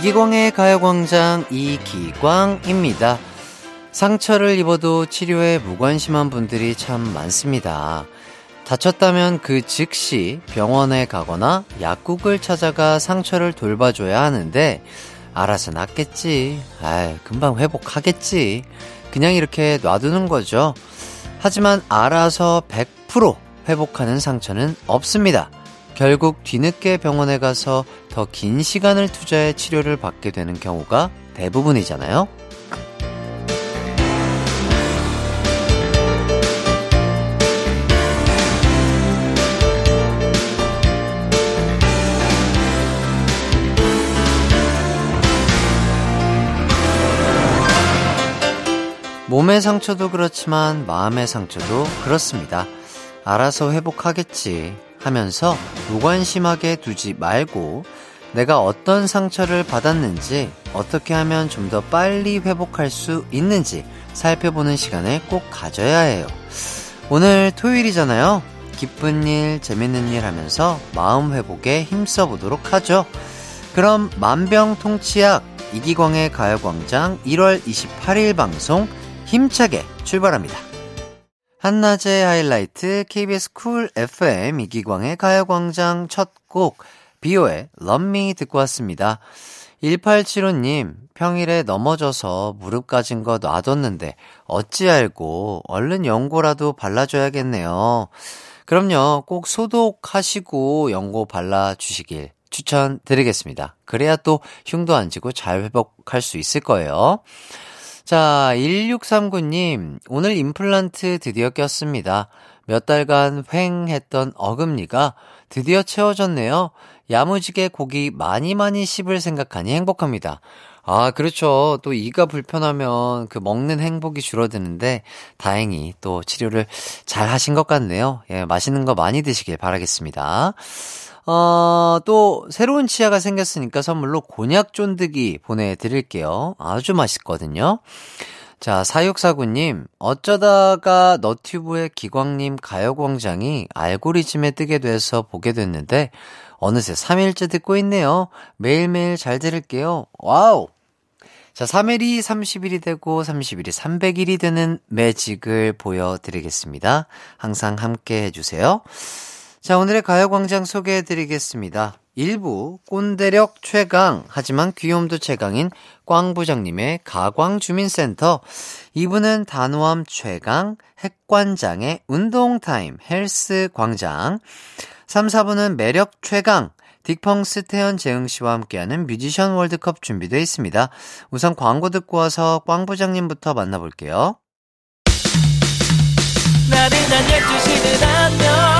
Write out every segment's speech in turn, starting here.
이기광의 가요광장 이기광입니다. 상처를 입어도 치료에 무관심한 분들이 참 많습니다. 다쳤다면 그 즉시 병원에 가거나 약국을 찾아가 상처를 돌봐줘야 하는데, 알아서 낫겠지. 아 금방 회복하겠지. 그냥 이렇게 놔두는 거죠. 하지만 알아서 100% 회복하는 상처는 없습니다. 결국 뒤늦게 병원에 가서 더 긴 시간을 투자해 치료를 받게 되는 경우가 대부분이잖아요. 몸의 상처도 그렇지만 마음의 상처도 그렇습니다. 알아서 회복하겠지 하면서 무관심하게 두지 말고 내가 어떤 상처를 받았는지 어떻게 하면 좀 더 빨리 회복할 수 있는지 살펴보는 시간을 꼭 가져야 해요. 오늘 토요일이잖아요. 기쁜 일, 재밌는 일 하면서 마음 회복에 힘써 보도록 하죠. 그럼 만병통치약 이기광의 가요광장 1월 28일 방송 힘차게 출발합니다. 한낮의 하이라이트 KBS 쿨 FM 이기광의 가요광장 첫 곡 비오의 Love 듣고 왔습니다. 1875님, 평일에 넘어져서 무릎 까진 거 놔뒀는데 어찌 알고 얼른 연고라도 발라줘야겠네요. 그럼요, 꼭 소독하시고 연고 발라주시길 추천드리겠습니다. 그래야 또 흉도 안 지고 잘 회복할 수 있을 거예요. 자, 1639님, 오늘 임플란트 드디어 꼈습니다. 몇 달간 횡 했던 어금니가 드디어 채워졌네요. 야무지게 고기 많이 많이 씹을 생각하니 행복합니다. 아, 그렇죠. 또 이가 불편하면 그 먹는 행복이 줄어드는데 다행히 또 치료를 잘 하신 것 같네요. 예, 맛있는 거 많이 드시길 바라겠습니다. 어, 또 새로운 치아가 생겼으니까 선물로 곤약 쫀득이 보내드릴게요. 아주 맛있거든요. 자, 사육사구님, 어쩌다가 너튜브의 기광님 가요광장이 알고리즘에 뜨게 돼서 보게 됐는데, 어느새 3일째 듣고 있네요. 매일매일 잘 들을게요. 와우! 자, 3일이 30일이 되고 30일이 300일이 되는 매직을 보여드리겠습니다. 항상 함께 해주세요. 자, 오늘의 가요광장 소개해 드리겠습니다. 1부 꼰대력 최강 하지만 귀염도 최강인 꽝 부장님의 가광주민센터 2부는 단호함 최강 핵관장의 운동타임 헬스광장 3, 4부는 매력 최강 딕펑스 태연 재흥 씨와 함께하는 뮤지션 월드컵 준비되어 있습니다. 우선 광고 듣고 와서 꽝 부장님부터 만나볼게요. 나른한 12시는 안녕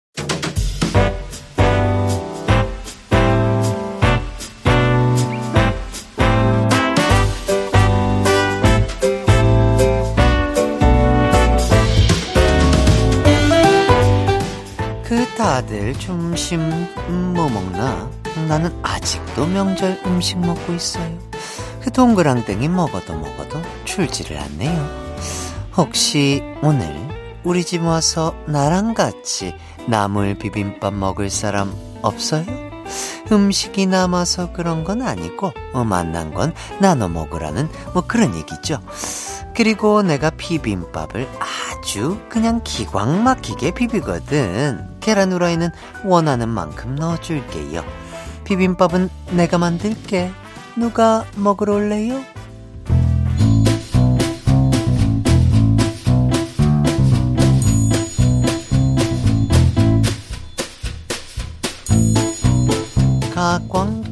다들 점심 음, 뭐 먹나? 나는 아직도 명절 음식 먹고 있어요. 그 동그랑땡이 먹어도 먹어도 출지를 않네요. 혹시 오늘 우리 집 와서 나랑 같이 나물 비빔밥 먹을 사람 없어요? 음식이 남아서 그런 건 아니고 어, 만난 건 나눠 먹으라는 뭐 그런 얘기죠. 그리고 내가 비빔밥을 아주 그냥 기광 막히게 비비거든. 계란 후라이는 원하는 만큼 넣어줄게요. 비빔밥은 내가 만들게. 누가 먹으러 올래요?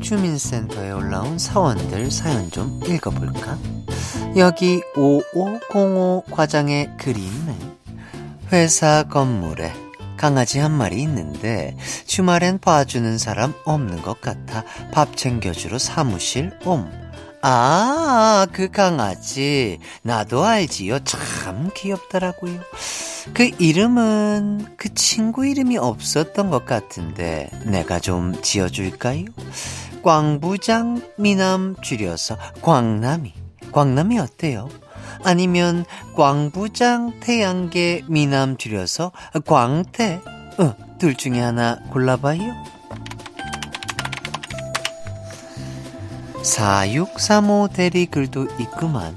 주민센터에 올라온 사원들 사연 좀 읽어볼까? 여기 5505 과장의 있네. 회사 건물에 강아지 한 마리 있는데 주말엔 봐주는 사람 없는 것 같아 밥 챙겨주러 사무실 옴. 아, 그 강아지. 나도 알지요. 참 귀엽더라고요. 그 이름은 그 친구 이름이 없었던 것 같은데 내가 좀 지어줄까요? 광부장 미남 줄여서 광남이. 광남이 어때요? 아니면 광부장 태양계 미남 줄여서 광태. 어, 둘 중에 하나 골라봐요. 4635 대리글도 있구만.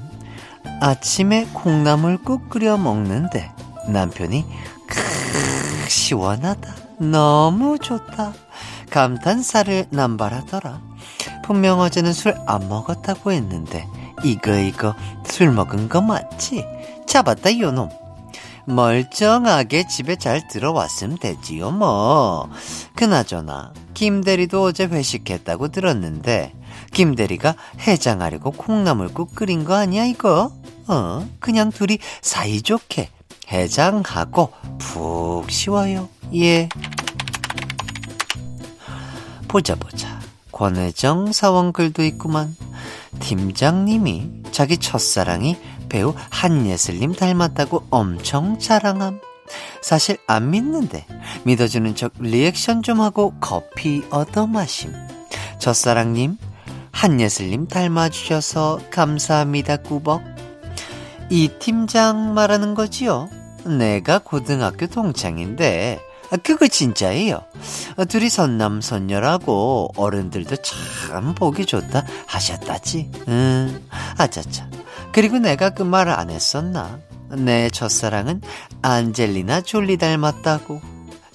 아침에 콩나물 국 끓여 먹는데 남편이 크 시원하다. 너무 좋다. 감탄사를 남발하더라. 분명 어제는 술 안 먹었다고 했는데 이거 이거 술 먹은 거 맞지? 잡았다 요놈. 멀쩡하게 집에 잘 들어왔으면 되지요 뭐. 그나저나 김대리도 어제 회식했다고 들었는데 김대리가 해장하려고 콩나물국 끓인 거 아니야 이거? 어 그냥 둘이 사이좋게 해장하고 푹 쉬어요 예. 보자 보자 권혜정 사원 글도 있구만 팀장님이 자기 첫사랑이 배우 한예슬님 닮았다고 엄청 자랑함. 사실 안 믿는데 믿어주는 척 리액션 좀 하고 커피 얻어 마심. 첫사랑님, 한예슬님 닮아주셔서 감사합니다, 꾸벅. 이 팀장 말하는 거지요? 내가 고등학교 동창인데, 그거 진짜예요. 둘이 선남선녀라고 어른들도 참 보기 좋다 하셨다지. 응, 아차차. 그리고 내가 그 말을 안 했었나? 내 첫사랑은 안젤리나 졸리 닮았다고.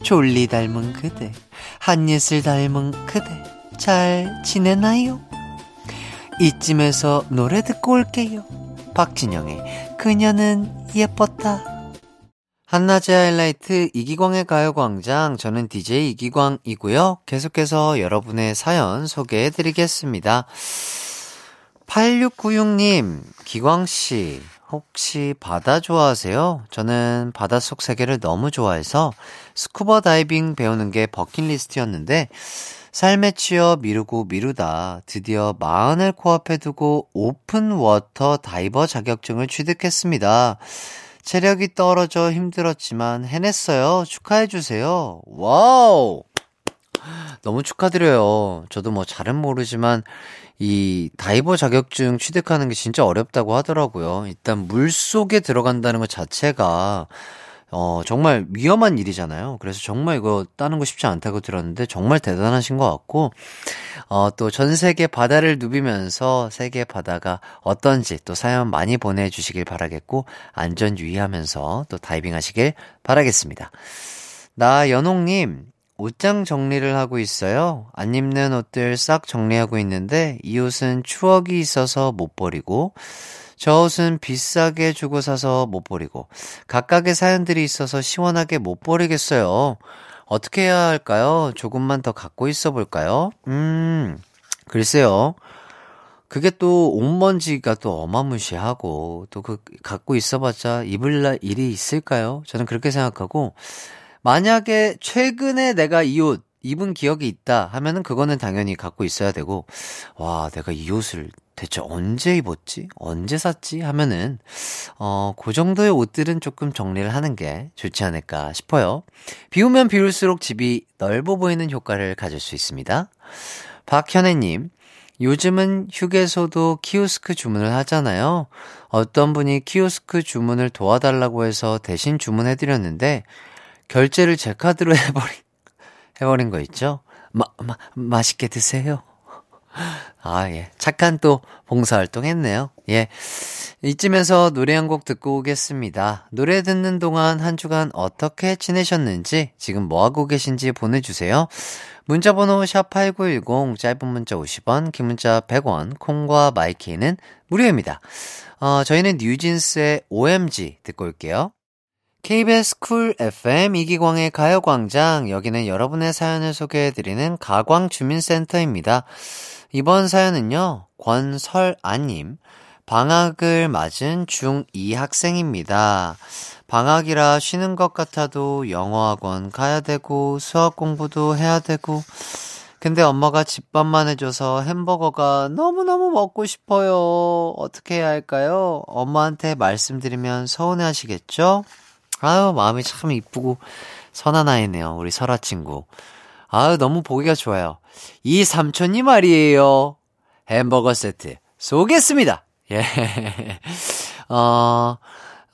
졸리 닮은 그대, 한예슬 닮은 그대, 잘 지내나요? 이쯤에서 노래 듣고 올게요. 박진영의 그녀는 예뻤다. 한낮의 하이라이트 이기광의 가요광장 저는 DJ 이기광이고요. 계속해서 여러분의 사연 소개해 드리겠습니다. 8696님, 기광씨, 혹시 바다 좋아하세요? 저는 바닷속 세계를 너무 좋아해서 스쿠버 다이빙 배우는 게 버킷리스트였는데 삶에 치여 미루고 미루다 드디어 마흔을 코앞에 두고 open water diver 자격증을 취득했습니다. 체력이 떨어져 힘들었지만 해냈어요. 축하해주세요. 와우! 너무 축하드려요. 저도 뭐 잘은 모르지만 이 다이버 자격증 취득하는 게 진짜 어렵다고 하더라고요. 일단 물 속에 들어간다는 것 자체가 어, 정말 위험한 일이잖아요. 그래서 정말 이거 따는 거 쉽지 않다고 들었는데 정말 대단하신 것 같고, 어, 또 전 세계 바다를 누비면서 세계 바다가 어떤지 또 사연 많이 보내주시길 바라겠고, 안전 유의하면서 또 다이빙 하시길 바라겠습니다. 나 연옥님, 옷장 정리를 하고 있어요. 안 입는 옷들 싹 정리하고 있는데 이 옷은 추억이 있어서 못 버리고 저 옷은 비싸게 주고 사서 못 버리고 각각의 사연들이 있어서 시원하게 못 버리겠어요. 어떻게 해야 할까요? 조금만 더 갖고 있어 볼까요? 음, 글쎄요. 그게 또 옷먼지가 또 어마무시하고 또 그 갖고 있어봤자 입을 날 일이 있을까요? 저는 그렇게 생각하고 만약에 최근에 내가 이 옷 입은 기억이 있다 하면은 그거는 당연히 갖고 있어야 되고, 와, 내가 이 옷을 대체 언제 입었지? 언제 샀지? 하면은, 어, 그 정도의 옷들은 조금 정리를 하는 게 좋지 않을까 싶어요. 비우면 비울수록 집이 넓어 보이는 효과를 가질 수 있습니다. 박현애님, 요즘은 휴게소도 키오스크 주문을 하잖아요. 어떤 분이 키오스크 주문을 도와달라고 해서 대신 주문해드렸는데, 결제를 제 카드로 해버린, 해버린 거 있죠? 마, 마, 맛있게 드세요. 아, 예. 착한 또 봉사활동 했네요. 예. 이쯤에서 노래 한 곡 듣고 오겠습니다. 노래 듣는 동안 한 주간 어떻게 지내셨는지, 지금 뭐하고 계신지 보내주세요. 문자번호 샵8910, 짧은 문자 50원, 긴 문자 100원, 콩과 My K는 무료입니다. 어, 저희는 뉴진스의 OMG 듣고 올게요. KBS Cool FM 이기광의 가요광장 여기는 여러분의 사연을 소개해드리는 가광주민센터입니다. 이번 사연은요 권설아님 방학을 맞은 중2 학생입니다. 방학이라 쉬는 것 같아도 영어학원 가야 되고 수학 공부도 해야 되고 근데 엄마가 집밥만 해줘서 햄버거가 너무너무 먹고 싶어요. 어떻게 해야 할까요? 엄마한테 말씀드리면 서운해 하시겠죠? 아유, 마음이 참 이쁘고 선한 아이네요. 우리 설아 친구. 아유, 너무 보기가 좋아요. 이 삼촌이 말이에요. 햄버거 세트 쏘겠습니다. 예. 어,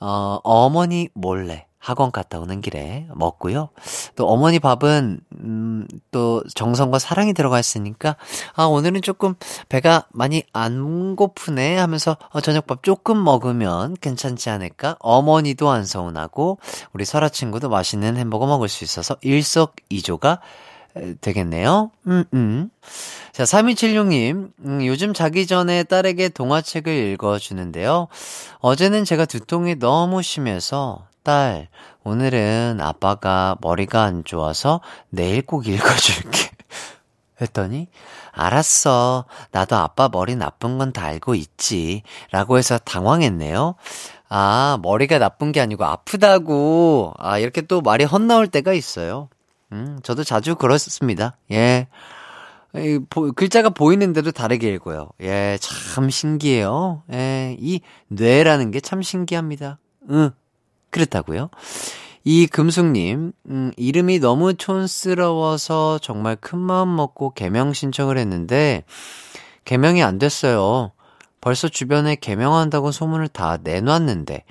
어, 어머니 몰래 학원 갔다 오는 길에 먹고요. 또 어머니 밥은 음, 또 정성과 사랑이 들어가 있으니까 아 오늘은 조금 배가 많이 안 고프네 하면서 어, 저녁밥 조금 먹으면 괜찮지 않을까? 어머니도 안 서운하고 우리 설아 친구도 맛있는 햄버거 먹을 수 있어서 일석이조가 되겠네요. 음, 음. 자, 3276님, 음, 요즘 자기 전에 딸에게 동화책을 읽어주는데요. 어제는 제가 두통이 너무 심해서 딸, 오늘은 아빠가 머리가 안 좋아서 내일 꼭 읽어줄게. 했더니, 알았어. 나도 아빠 머리 나쁜 건 다 알고 있지. 라고 해서 당황했네요. 아, 머리가 나쁜 게 아니고 아프다고. 아, 이렇게 또 말이 헛나올 때가 있어요. 음, 저도 자주 그렇습니다. 예. 이, 보, 글자가 보이는데도 다르게 읽어요. 예, 참 신기해요. 예, 이 뇌라는 게 참 신기합니다. 응. 그렇다고요? 이 금숙님, 음, 이름이 너무 촌스러워서 정말 큰 마음 먹고 개명 신청을 했는데, 개명이 안 됐어요. 벌써 주변에 개명한다고 소문을 다 내놨는데,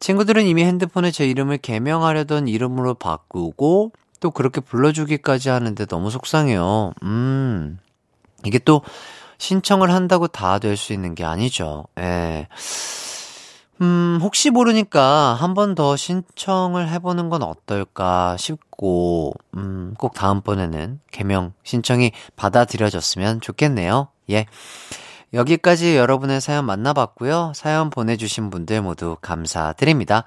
친구들은 이미 핸드폰에 제 이름을 개명하려던 이름으로 바꾸고, 또 그렇게 불러주기까지 하는데 너무 속상해요. 음, 이게 또 신청을 한다고 다 될 수 있는 게 아니죠. 예. 음, 혹시 모르니까 한 번 더 신청을 해보는 건 어떨까 싶고, 음, 꼭 다음번에는 개명 신청이 받아들여졌으면 좋겠네요. 예. 여기까지 여러분의 사연 만나봤고요. 사연 보내주신 분들 모두 감사드립니다.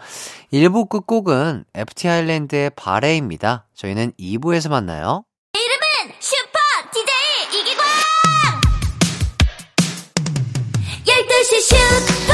1부 끝곡은 FT 아일랜드의 바레입니다. 저희는 2부에서 만나요. 이름은 슈퍼 DJ 이기광 12시 슈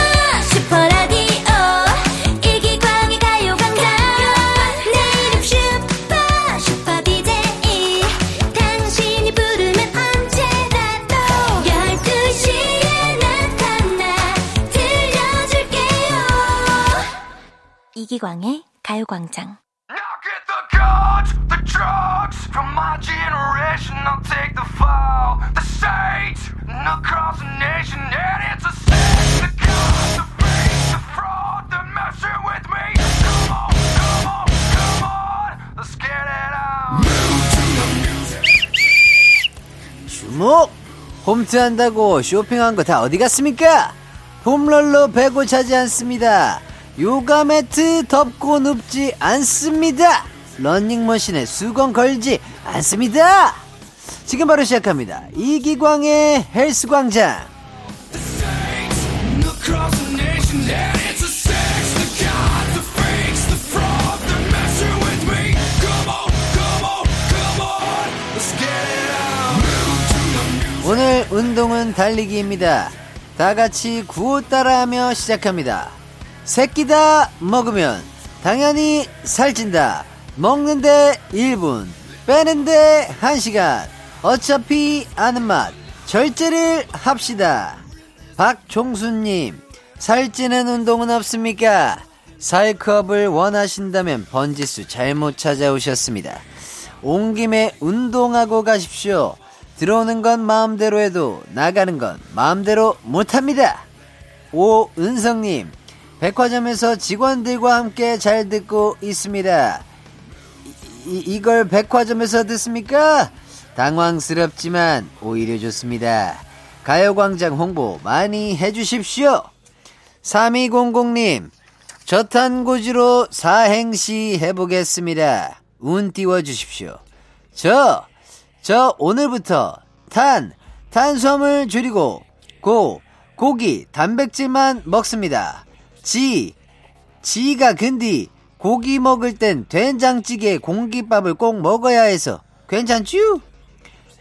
it out. 주목! 홈트 한다고 쇼핑한 거 다 어디 갔습니까? 폼롤러 배고 차지 않습니다. 요가 매트 덮고 눕지 않습니다. 런닝머신에 수건 걸지 않습니다. 지금 바로 시작합니다. 이기광의 헬스광장. 오늘 운동은 달리기입니다. 다 같이 구호 따라하며 시작합니다. 새끼다 먹으면 당연히 살찐다. 먹는데 1분, 빼는데 1시간. 어차피 아는 맛. 절제를 합시다. 박종수님, 살찌는 운동은 없습니까? 살컵을 원하신다면 번지수 잘못 찾아오셨습니다. 온 김에 운동하고 가십시오. 들어오는 건 마음대로 해도 나가는 건 마음대로 못합니다. 오은성님, 백화점에서 직원들과 함께 잘 듣고 있습니다. 이, 이걸 백화점에서 듣습니까? 당황스럽지만 오히려 좋습니다. 가요광장 홍보 많이 해주십시오. 3200님, 저탄고지로 사행시 해보겠습니다. 운 띄워주십시오. 저, 저 오늘부터 탄, 탄수화물 줄이고 고, 고기, 단백질만 먹습니다. 지, 지가 근디 고기 먹을 땐 된장찌개 공깃밥을 꼭 먹어야 해서 괜찮쥬?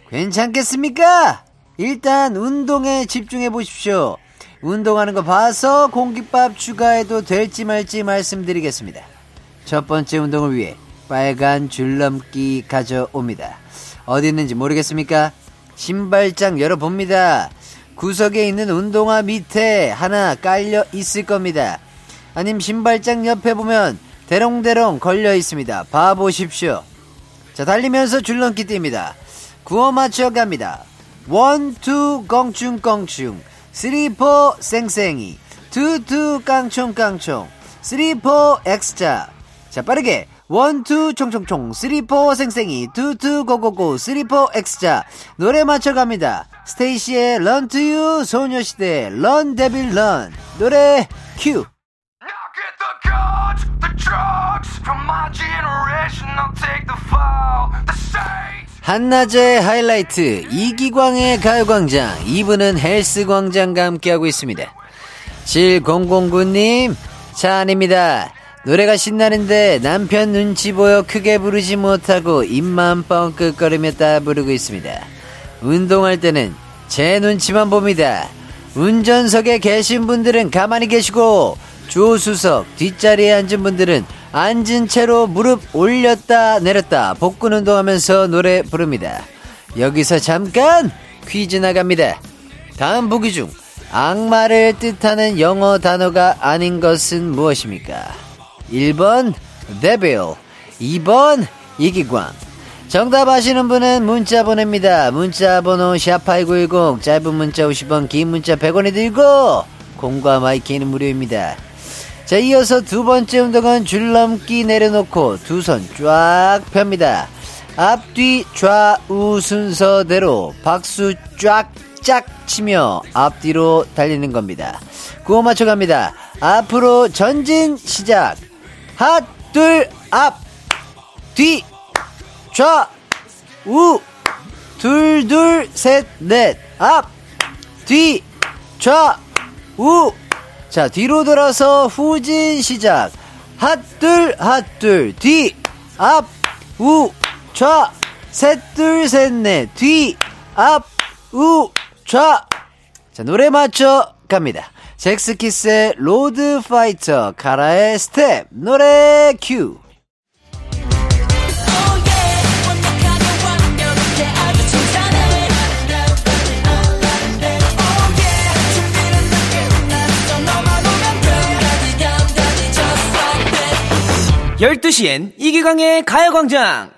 괜찮겠습니까? 일단 운동에 집중해 보십시오. 운동하는 거 봐서 공깃밥 추가해도 될지 말지 말씀드리겠습니다. 첫 번째 운동을 위해 빨간 줄넘기 가져옵니다. 어디 있는지 모르겠습니까? 신발장 열어봅니다. 구석에 있는 운동화 밑에 하나 깔려 있을 겁니다. 아님 신발장 옆에 보면 대롱대롱 걸려 있습니다. 봐보십시오. 자, 달리면서 줄넘기 뜁니다. 구호 맞춰 갑니다. one, two, 껑충껑충. three, four, 쌩쌩이. two, two, 깡총, 깡총. three, four, 엑스자. 자, 빠르게. one, two, 총총총. three, four, 쌩쌩이. two, two, go go go. three, four, 엑스자. 노래 맞춰 갑니다. 스테이시의 Run to you, 소녀시대 Run Devil Run. 노래 큐. Now get the guns, the drugs from my generation. I'll take the fall, the saints. 한낮의 하이라이트 이기광의 가요광장 2부는 헬스광장과 함께하고 있습니다 7009님 차 아닙니다 노래가 신나는데 남편 눈치 보여 크게 부르지 못하고 입만 뻥끗거리며 따 부르고 있습니다 운동할 때는 제 눈치만 봅니다 운전석에 계신 분들은 가만히 계시고 조수석 뒷자리에 앉은 분들은 앉은 채로 무릎 올렸다 내렸다 복근 운동하면서 노래 부릅니다. 여기서 잠깐 퀴즈 나갑니다. 다음 보기 중 악마를 뜻하는 영어 단어가 아닌 것은 무엇입니까? 1번 데빌 2번 이기광 정답 아시는 분은 문자 보냅니다. 문자 번호 샵8910 짧은 문자 50원 긴 문자 100원이 들고 콩과 My K는 무료입니다. 자, 이어서 두 번째 운동은 줄넘기 내려놓고 두 손 쫙 폅니다. 앞뒤 좌우 순서대로 박수 쫙쫙 치며 앞뒤로 달리는 겁니다. 구호 맞춰갑니다. 앞으로 전진 시작. 핫, 둘, 앞, 뒤, 좌, 우, 둘, 둘, 셋, 넷, 앞, 뒤, 좌, 우, 자, 뒤로 돌아서 후진 시작. 핫둘, 핫둘, 뒤, 앞, 우, 좌, 셋 둘, 셋 넷, 뒤, 앞, 우, 좌. 자, 노래 맞춰 갑니다. 젝스키스의 Road Fighter, 카라의 스텝, 노래 큐. 열두 시엔 이기광의 가요광장.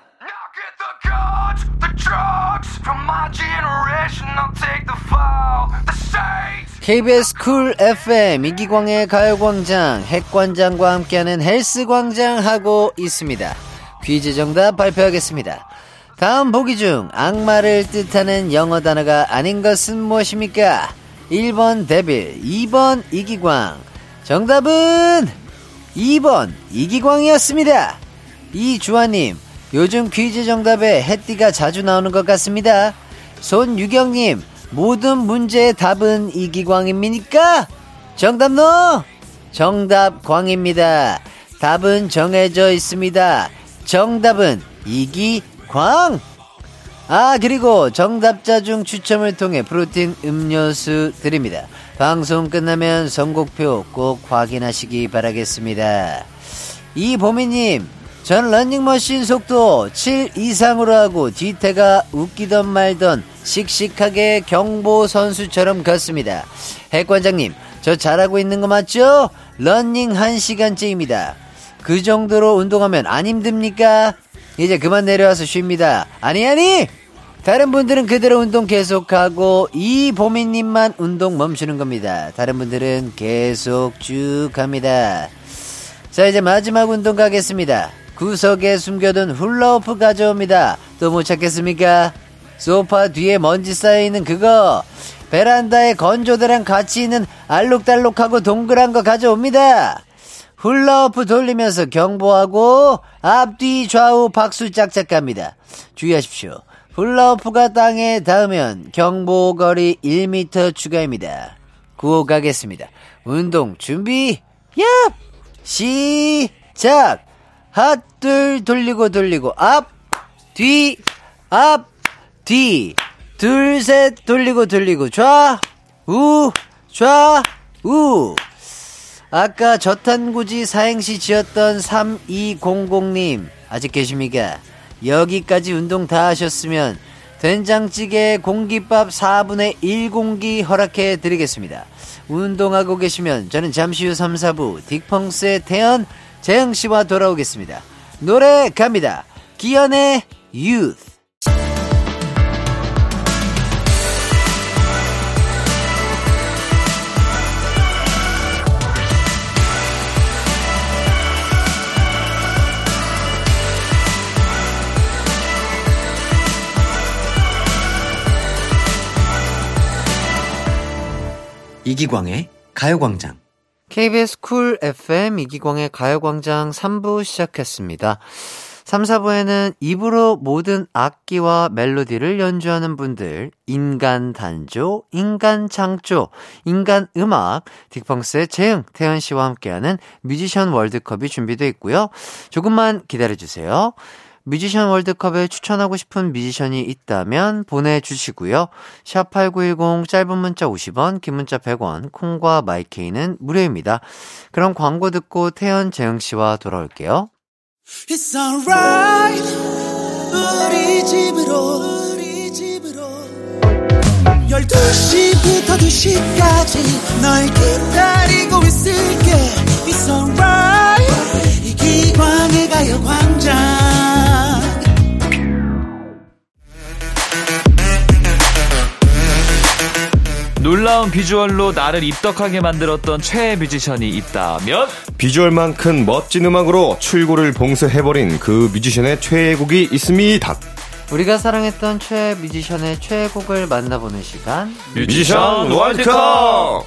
KBS 쿨 FM 이기광의 가요광장 핵광장과 함께하는 헬스광장 하고 있습니다. 퀴즈 정답 발표하겠습니다. 다음 보기 중 악마를 뜻하는 영어 단어가 아닌 것은 무엇입니까? 1번 데빌, 2번 이기광. 정답은 2번 이기광이었습니다. 이주환님, 요즘 퀴즈 정답에 해띠가 자주 나오는 것 같습니다. 손유경님, 모든 문제의 답은 이기광입니까? 정답 노! 정답 광입니다. 답은 정해져 있습니다. 정답은 이기광! 아, 그리고 정답자 중 추첨을 통해 프로틴 음료수 드립니다. 방송 끝나면 선곡표 꼭 확인하시기 바라겠습니다. 이보미님, 전 런닝머신 속도 7 이상으로 하고 뒤태가 웃기던 말던 씩씩하게 경보 선수처럼 걷습니다. 핵관장님, 저 잘하고 있는 거 맞죠? 런닝 1시간째입니다. 그 정도로 운동하면 안 힘듭니까? 이제 그만 내려와서 쉽니다. 아니, 아니! 다른 분들은 그대로 운동 계속하고 이 보미님만 운동 멈추는 겁니다. 다른 분들은 계속 쭉 갑니다. 자 이제 마지막 운동 가겠습니다. 구석에 숨겨둔 훌라후프 가져옵니다. 또 못 찾겠습니까? 소파 뒤에 먼지 쌓여있는 그거 베란다에 건조대랑 같이 있는 알록달록하고 동그란 거 가져옵니다. 훌라후프 돌리면서 경보하고 앞뒤 좌우 박수 짝짝 갑니다. 주의하십시오. 훌라후프가 땅에 닿으면 경보거리 1m 추가입니다. 구호 가겠습니다. 운동 준비, 얍! 시작! 핫둘 돌리고 돌리고 앞, 뒤, 앞, 뒤, 둘, 셋 돌리고 돌리고 좌, 우, 좌, 우. 아까 저탄고지 사행시 지었던 3200님 아직 계십니까? 여기까지 운동 다 하셨으면 된장찌개 공깃밥 4분의 1공기 허락해 드리겠습니다. 운동하고 계시면 저는 잠시 후 3, 4부 딕펑스의 태연, 재영씨와 돌아오겠습니다. 노래 갑니다. 기현의 Youth. 이기광의 가요광장. KBS Cool FM 이기광의 가요광장 3부 시작했습니다. 3, 4부에는 입으로 모든 악기와 멜로디를 연주하는 분들, 인간 단조, 인간 창조, 인간 음악, 딕펑스의 재흥, 태현 씨와 함께하는 뮤지션 월드컵이 준비되어 있고요. 조금만 기다려주세요. 뮤지션 월드컵에 추천하고 싶은 뮤지션이 있다면 보내주시고요. 샵8910 짧은 문자 50원, 긴 문자 100원, 콩과 마이케이는 무료입니다. 그럼 광고 듣고 태연 재영 씨와 돌아올게요. It's alright 우리 집으로 우리 집으로 12시부터 2시까지 널 기다리고 있을게 It's alright 이 기광의 가요광장 놀라운 비주얼로 나를 입덕하게 만들었던 최애 뮤지션이 있다면 비주얼만큼 멋진 음악으로 출구를 봉쇄해버린 그 뮤지션의 최애곡이 있습니다. 우리가 사랑했던 최애 뮤지션의 최애곡을 만나보는 시간. 뮤지션 월드컵!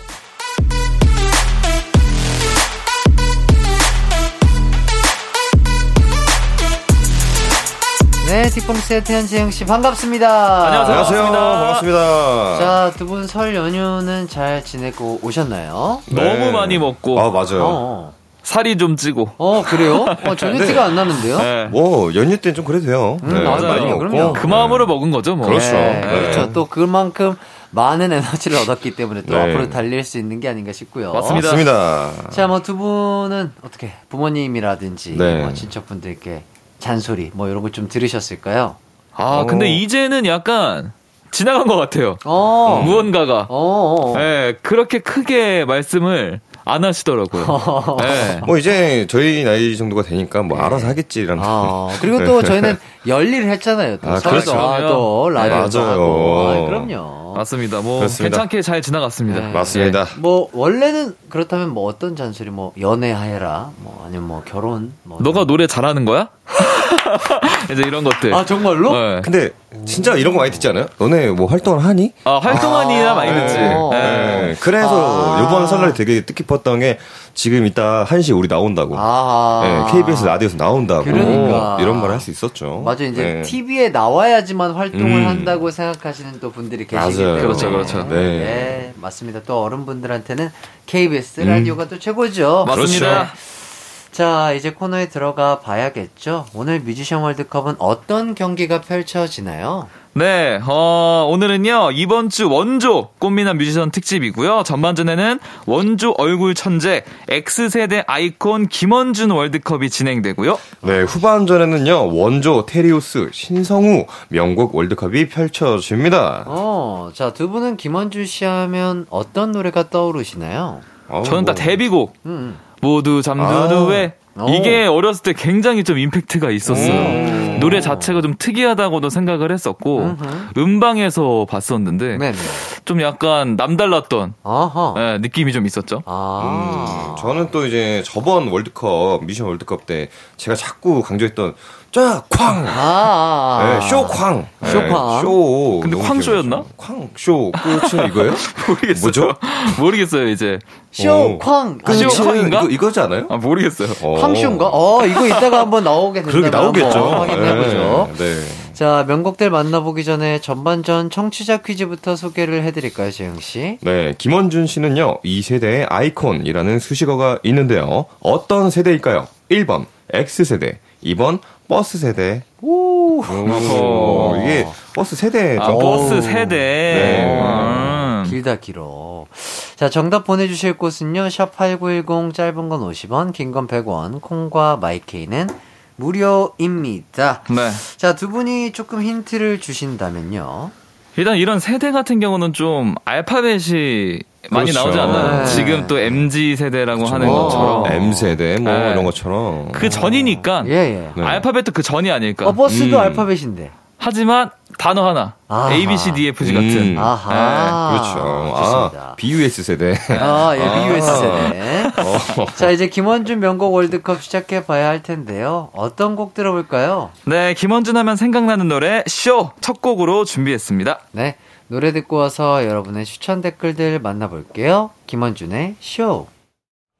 네, 딕펑스의 태현 재흥 씨 반갑습니다. 안녕하세요. 안녕하세요. 반갑습니다. 자, 두 분 설 연휴는 잘 지내고 오셨나요? 네. 너무 많이 먹고 아, 맞아요. 어, 살이 좀 찌고 어 그래요? 어, 전혀 티가 안 나는데요? 네. 뭐, 연휴 때는 좀 그래도 돼요. 음, 네, 맞아요. 많이 먹고. 그럼요. 그 마음으로 먹은 거죠 뭐. 그렇죠. 네, 네. 그렇죠. 또 그만큼 많은 에너지를 얻었기 때문에 또 네. 앞으로 달릴 수 있는 게 아닌가 싶고요. 맞습니다. 맞습니다. 자, 뭐 두 분은 어떻게 부모님이라든지 네. 뭐 친척분들께 잔소리 뭐 이런 거 좀 들으셨을까요? 아 근데 어. 이제는 약간 지나간 것 같아요. 어. 무언가가 어. 어. 예, 그렇게 크게 말씀을 안 하시더라고요. 예. 뭐 이제 저희 나이 정도가 되니까 뭐 알아서 하겠지라는. 아, 그리고 또 저희는 열일을 했잖아요. 또 아, 설도 그렇죠. 하고 라디오도 맞아요. 하고. 아, 그럼요. 맞습니다. 뭐 그렇습니다. 괜찮게 잘 지나갔습니다. 네. 맞습니다. 뭐 원래는 그렇다면 뭐 어떤 잔소리 뭐 연애해라 뭐 아니면 뭐 결혼 뭐 너가 노래 잘하는 거야? 이제 이런 것들. 아 정말로? 네. 근데 진짜 이런 거 많이 듣지 않아요? 너네 뭐 활동을 하니? 아, 활동하니나 많이 네. 듣지. 어. 예. 네. 그래서 아. 요번 설날에 되게 뜻깊었던 게 지금 이따 1시 우리 나온다고. 아 네, KBS 라디오에서 나온다고. 그러니까. 이런 말할수 있었죠. 맞아 이제 네. TV에 나와야지만 활동을 음. 한다고 생각하시는 또 분들이 계시기. 때문에 그렇죠, 그렇죠. 네. 네, 맞습니다. 또 어른분들한테는 KBS 음. 라디오가 또 최고죠. 맞습니다. 그렇죠. 자, 이제 코너에 들어가 봐야겠죠. 오늘 뮤지션 월드컵은 어떤 경기가 펼쳐지나요? 네, 어, 오늘은요, 이번 주 원조 꽃미남 뮤지션 특집이고요. 전반전에는 원조 얼굴 천재, X세대 아이콘 김원준 월드컵이 진행되고요. 네, 후반전에는요, 원조, 테리우스, 신성우, 명곡 월드컵이 펼쳐집니다. 어, 자, 두 분은 김원준 씨 하면 어떤 노래가 떠오르시나요? 어우, 저는 다 뭐. 데뷔곡, 음. 모두 잠든 아. 후에, 오. 이게 어렸을 때 굉장히 좀 임팩트가 있었어요. 음. 노래 자체가 좀 특이하다고도 생각을 했었고, 음흠. 음방에서 봤었는데, 네네. 좀 약간 남달랐던. 예, 느낌이 좀 있었죠. 아. 음, 저는 또 이제 저번 월드컵, 미션 월드컵 때 제가 자꾸 강조했던 쫙, 쾅! 아, 아, 아. 네, 쇼쾅. 네, 쇼쾅. 쇼. 근데 쾅쇼였나? 쾅, 쇼. 끝은 이거예요? 모르겠어요. 뭐죠? 모르겠어요, 이제. 쇼, 오. 쾅. 그 쇼, 끝은 쾅인가? 이거, 이거지 않아요? 아, 모르겠어요. 어. 쾅쇼인가? 어, 이거 이따가 한번 나오게 된다면 그러게 나오겠죠. 확인해보죠. 네. 네. 자, 명곡들 만나보기 전에 전반전 청취자 퀴즈부터 소개를 해드릴까요, 재영씨? 네, 김원준 씨는요, 이 세대의 아이콘이라는 수식어가 있는데요. 어떤 세대일까요? 1번, X세대. 2번, 버스 세대. 오. 오, 이게 버스 세대. 아, 좀- 버스 세대. 네. 음. 길다 길어. 자, 정답 보내 주실 곳은요. 샵8910 짧은 건 50원, 긴 건 100원, 콩과 My K는 무료입니다. 네. 자, 두 분이 조금 힌트를 주신다면요. 일단 이런 세대 같은 경우는 좀 알파벳이 많이 그렇죠. 나오지 않나요? 네. 지금 또 MZ 세대라고 하는 어. 것처럼 M세대 뭐 네. 이런 것처럼. 그 전이니까 예, 예. 네. 알파벳도 그 전이 아닐까. 어, 버스도 음. 알파벳인데. 하지만 단어 하나 아하. A, B, C, D, F, G 음. 같은 아하. 그렇죠. 좋습니다. 아, BUS 세대. 아, 예, BUS 세대. 어. 자, 이제 김원준 명곡 월드컵 시작해 봐야 할 텐데요. 어떤 곡 들어볼까요? 네, 김원준 하면 생각나는 노래 쇼 첫 곡으로 준비했습니다. 네. 노래 듣고 와서 여러분의 추천 댓글들 만나볼게요. 김원준의 쇼.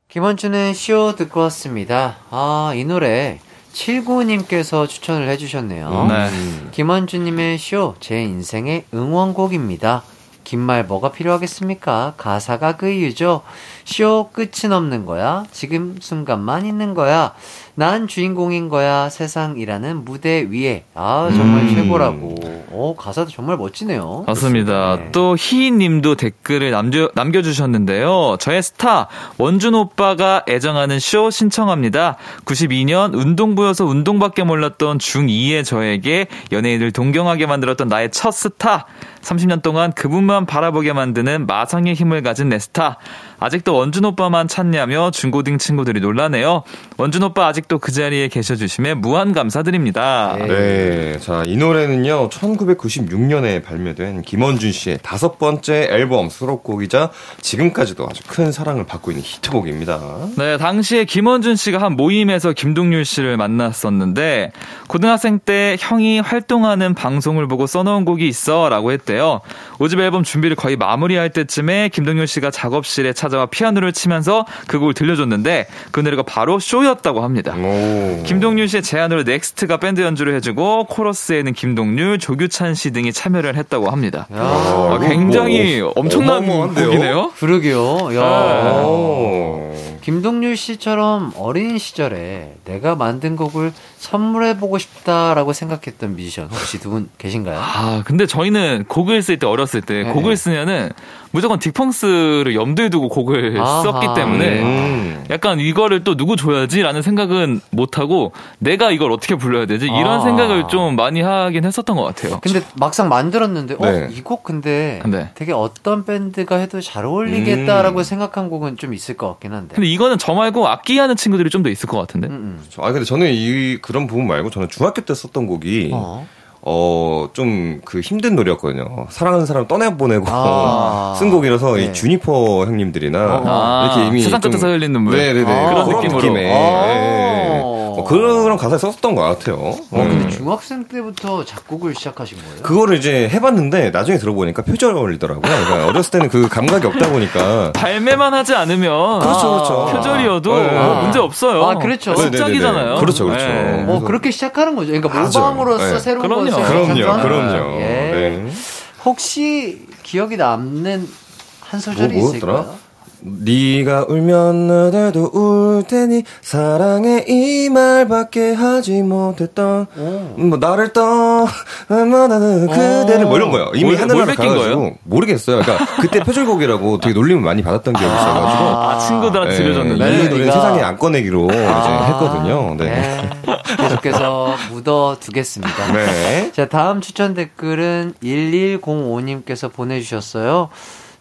김원준의 쇼 듣고 왔습니다. 아, 이 노래 79님께서 추천을 해주셨네요. 네. 김원준님의 쇼, 제 인생의 응원곡입니다. 긴말 뭐가 필요하겠습니까? 가사가 그 이유죠. 쇼 끝은 없는 거야. 지금 순간만 있는 거야. 난 주인공인 거야. 세상이라는 무대 위에. 아, 정말 음. 최고라고. 어, 가사도 정말 멋지네요. 맞습니다. 네. 또 희희님도 댓글을 남겨, 남겨주셨는데요. 저의 스타 원준 오빠가 애정하는 쇼 신청합니다. 92년 운동부여서 운동밖에 몰랐던 중2의 저에게 연예인을 동경하게 만들었던 나의 첫 스타. 30년 동안 그분만 바라보게 만드는 마성의 힘을 가진 내 스타. 아직도 원준 오빠만 찾냐며 중고등 친구들이 놀라네요. 원준 오빠 아직도 그 자리에 계셔 주심에 무한 감사드립니다. 네. 네. 자, 이 노래는요, 1996년에 발매된 김원준 씨의 다섯 번째 앨범 수록곡이자 지금까지도 아주 큰 사랑을 받고 있는 히트곡입니다. 네, 당시에 김원준 씨가 한 모임에서 김동률 씨를 만났었는데, 고등학생 때 형이 활동하는 방송을 보고 써놓은 곡이 있어 라고 했대요. 5집 앨범 준비를 거의 마무리할 때쯤에 김동률 씨가 작업실에 찾아와 피아노를 치면서 그 곡을 들려줬는데, 그 노래가 바로 쇼였다고 합니다. 오. 김동률 씨의 제안으로 넥스트가 밴드 연주를 해주고, 코러스에는 김동률, 조규찬 씨 등이 참여를 했다고 합니다. 야, 아, 굉장히 엄청난 어마어마한데요? 곡이네요. 그러게요. 네. 야. 오. 김동률 씨처럼 어린 시절에 내가 만든 곡을 선물해보고 싶다라고 생각했던 뮤지션 혹시 두 분 계신가요? 아, 근데 저희는 곡을 쓸 때 어렸을 때 네. 곡을 쓰면은 무조건 딕펑스를 염두에 두고 곡을 아하. 썼기 때문에 음. 약간 이거를 또 누구 줘야지라는 생각은 못 하고 내가 이걸 어떻게 불러야 되지 이런 아. 생각을 좀 많이 하긴 했었던 것 같아요. 근데 막상 만들었는데 네. 어, 이 곡 근데 네. 되게 어떤 밴드가 해도 잘 어울리겠다라고 음. 생각한 곡은 좀 있을 것 같긴 한데. 근데 이거는 저 말고 악기하는 친구들이 좀 더 있을 것 같은데. 음, 음. 저- 아, 근데 저는 이, 그런 부분 말고 저는 중학교 때 썼던 곡이, 어. 어, 좀 그 힘든 노래였거든요. 사랑하는 사람 떠내보내고 아. 쓴 곡이라서 네. 이 주니퍼 형님들이나 아, 이렇게 이미 세상 좀- 끝에서 흘린 눈물. 네네네. 아, 그런 그런 느낌으로. 느낌으로. 아. 어, 그런 가사에 썼던 것 같아요. 어, 근데 음. 중학생 때부터 작곡을 시작하신 거예요? 그거를 이제 해봤는데 나중에 들어보니까 표절이더라고요. 그러니까 어렸을 때는 그 감각이 없다 보니까 발매만 하지 않으면 그렇죠, 그렇죠. 표절이어도 네. 뭐 문제 없어요. 아, 그렇죠. 숙작이잖아요. 네네네. 그렇죠, 그렇죠. 네. 뭐 그렇게 시작하는 거죠. 그러니까 맞아요. 모방으로서 네. 새로운 그럼요. 것을 그럼요, 그럼요. 예. 네. 혹시 기억이 남는 한 소절이 뭐, 뭐였더라? 있을까요? 네가 울면 나도 울 테니 사랑해 이 말밖에 하지 못했던 뭐 나를 떠 나는 그대를 뭐 이런 거예요. 이미 뭘- 뭘 뺏긴 거예요? 모르겠어요. 그러니까 그때 표절곡이라고 되게 놀림을 많이 받았던 기억이 있어가지고 아, 친구들한테 예, 들려줬는데. 네. 이 노래는 네가- 세상에 안 꺼내기로 이제 했거든요. 네. 네. 계속해서 묻어두겠습니다. 네. 자, 다음 추천 댓글은 1105님께서 보내주셨어요.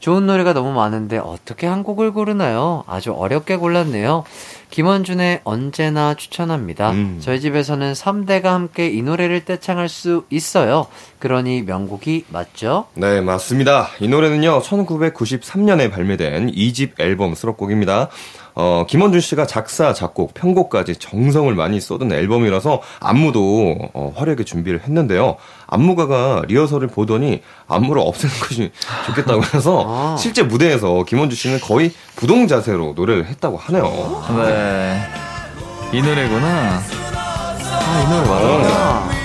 좋은 노래가 너무 많은데 어떻게 한 곡을 고르나요? 아주 어렵게 골랐네요. 김원준의 언제나 추천합니다. 음. 저희 집에서는 3대가 함께 이 노래를 떼창할 수 있어요. 그러니 명곡이 맞죠? 네, 맞습니다. 이 노래는요, 1993년에 발매된 2집 앨범 수록곡입니다. 어, 김원준 씨가 작사, 작곡, 편곡까지 정성을 많이 쏟은 앨범이라서 안무도 어, 화려하게 준비를 했는데요. 안무가가 리허설을 보더니 안무를 없애는 것이 좋겠다고 해서 아. 실제 무대에서 김원준 씨는 거의 부동 자세로 노래를 했다고 하네요. 네. 이 노래구나. 아, 이 노래 맞아. 자,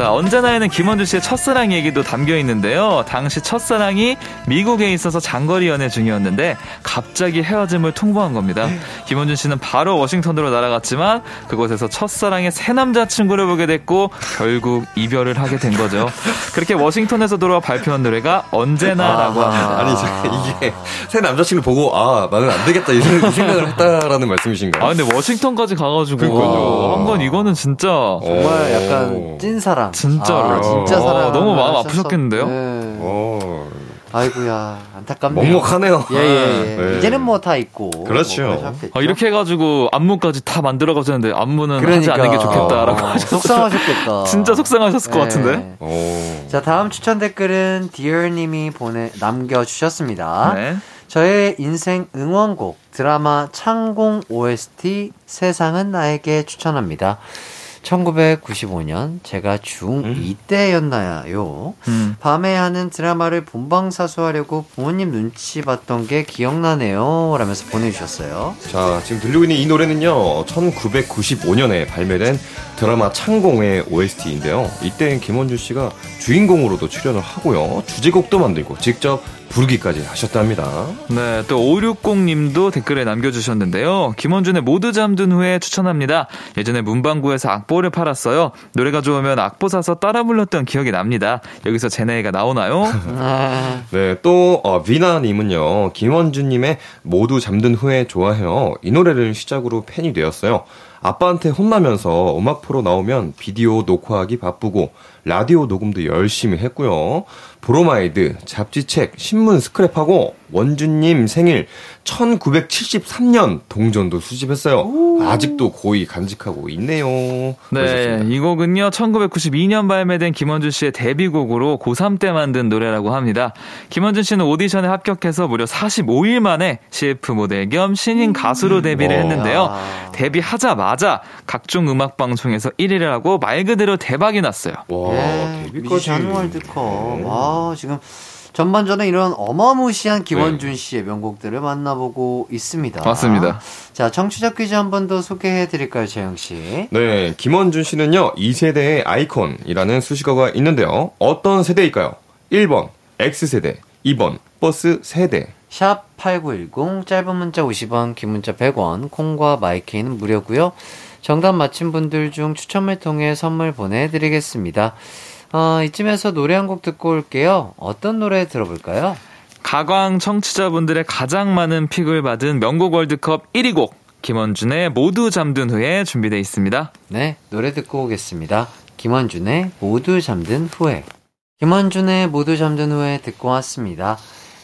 자, 언제나에는 김원준 씨의 첫사랑 얘기도 담겨 있는데요. 당시 첫사랑이 미국에 있어서 장거리 연애 중이었는데 갑자기 헤어짐을 통보한 겁니다. 김원준 씨는 바로 워싱턴으로 날아갔지만 그곳에서 첫사랑의 새 남자친구를 보게 됐고 결국 이별을 하게 된 거죠. 그렇게 워싱턴에서 돌아와 발표한 노래가 언제나라고 합니다. 아니, 저- 이게 새 남자친구 보고 아 나는 안 되겠다 이 생- 생각을 했다라는 말씀이신가요? 아, 근데 워싱턴까지 가가지고. 한 건 이거는 진짜 정말 오. 약간 찐사랑. 진짜로. 아, 진짜 어, 사랑. 너무 마음 아프셨겠는데요? 네. 어, 아이고야, 안타깝네요. 먹먹하네요. 예, 예, 예. 네. 이제는 뭐 다 있고. 그렇죠. 뭐? 아, 이렇게 해가지고 안무까지 다 만들어가자는데 안무는 하지 않는 게 좋겠다라고 어, 하셨어요. 속상하셨겠다. 진짜 속상하셨을 것 네. 같은데. 오. 자, 다음 추천 댓글은 디얼님이 보내, 남겨주셨습니다. 네. 저의 인생 응원곡 드라마 창공 OST 세상은 나에게 추천합니다. 1995년 제가 중2 때였나요? 음. 밤에 하는 드라마를 본방사수하려고 부모님 눈치 봤던 게 기억나네요. 라면서 보내주셨어요. 자, 지금 들리고 있는 이 노래는요, 1995년에 발매된 드라마 창공의 OST인데요. 이때 김원준 씨가 주인공으로도 출연을 하고요, 주제곡도 만들고 직접 부르기까지 하셨답니다. 네, 또 560님도 댓글에 남겨주셨는데요. 김원준의 모두 잠든 후에 추천합니다. 예전에 문방구에서 악보를 팔았어요. 노래가 좋으면 악보 사서 따라 불렀던 기억이 납니다. 여기서 제 나이가 나오나요? 아, 네, 또, 어, 비나님은요, 김원준님의 모두 잠든 후에 좋아해요. 이 노래를 시작으로 팬이 되었어요. 아빠한테 혼나면서 음악 프로 나오면 비디오 녹화하기 바쁘고, 라디오 녹음도 열심히 했고요. 브로마이드, 잡지책, 신문 스크랩하고, 원준님 생일 1973년 동전도 수집했어요. 아직도 고이 간직하고 있네요. 네, 그러셨습니다. 이 곡은요, 1992년 발매된 김원준 씨의 데뷔곡으로 고3 때 만든 노래라고 합니다. 김원준 씨는 오디션에 합격해서 무려 45일 만에 CF 모델 겸 신인 가수로 데뷔를 와. 했는데요. 아. 데뷔하자마자 각종 음악 방송에서 1위를 하고 말 그대로 대박이 났어요. 와, 예, 데뷔까지. 뮤지션 월드컵. 네. 아, 지금 전반전에 이런 어마무시한 김원준 씨의 명곡들을 만나보고 있습니다. 맞습니다. 자, 청취자 퀴즈 한 번 더 소개해 드릴까요, 재영 씨? 네, 김원준 씨는요, 이 세대의 아이콘이라는 수식어가 있는데요. 어떤 세대일까요? 1번, X세대, 2번, 버스 세대. 샵 8910, 짧은 문자 50원, 긴 문자 100원, 콩과 마이케이는 무료고요 정답 맞힌 분들 중 추첨을 통해 선물 보내드리겠습니다. 어, 이쯤에서 노래 한 곡 듣고 올게요. 어떤 노래 들어볼까요? 가광 청취자분들의 가장 많은 픽을 받은 명곡 월드컵 1위 곡 김원준의 모두 잠든 후에 준비되어 있습니다. 네, 노래 듣고 오겠습니다. 김원준의 모두 잠든 후에. 김원준의 모두 잠든 후에 듣고 왔습니다.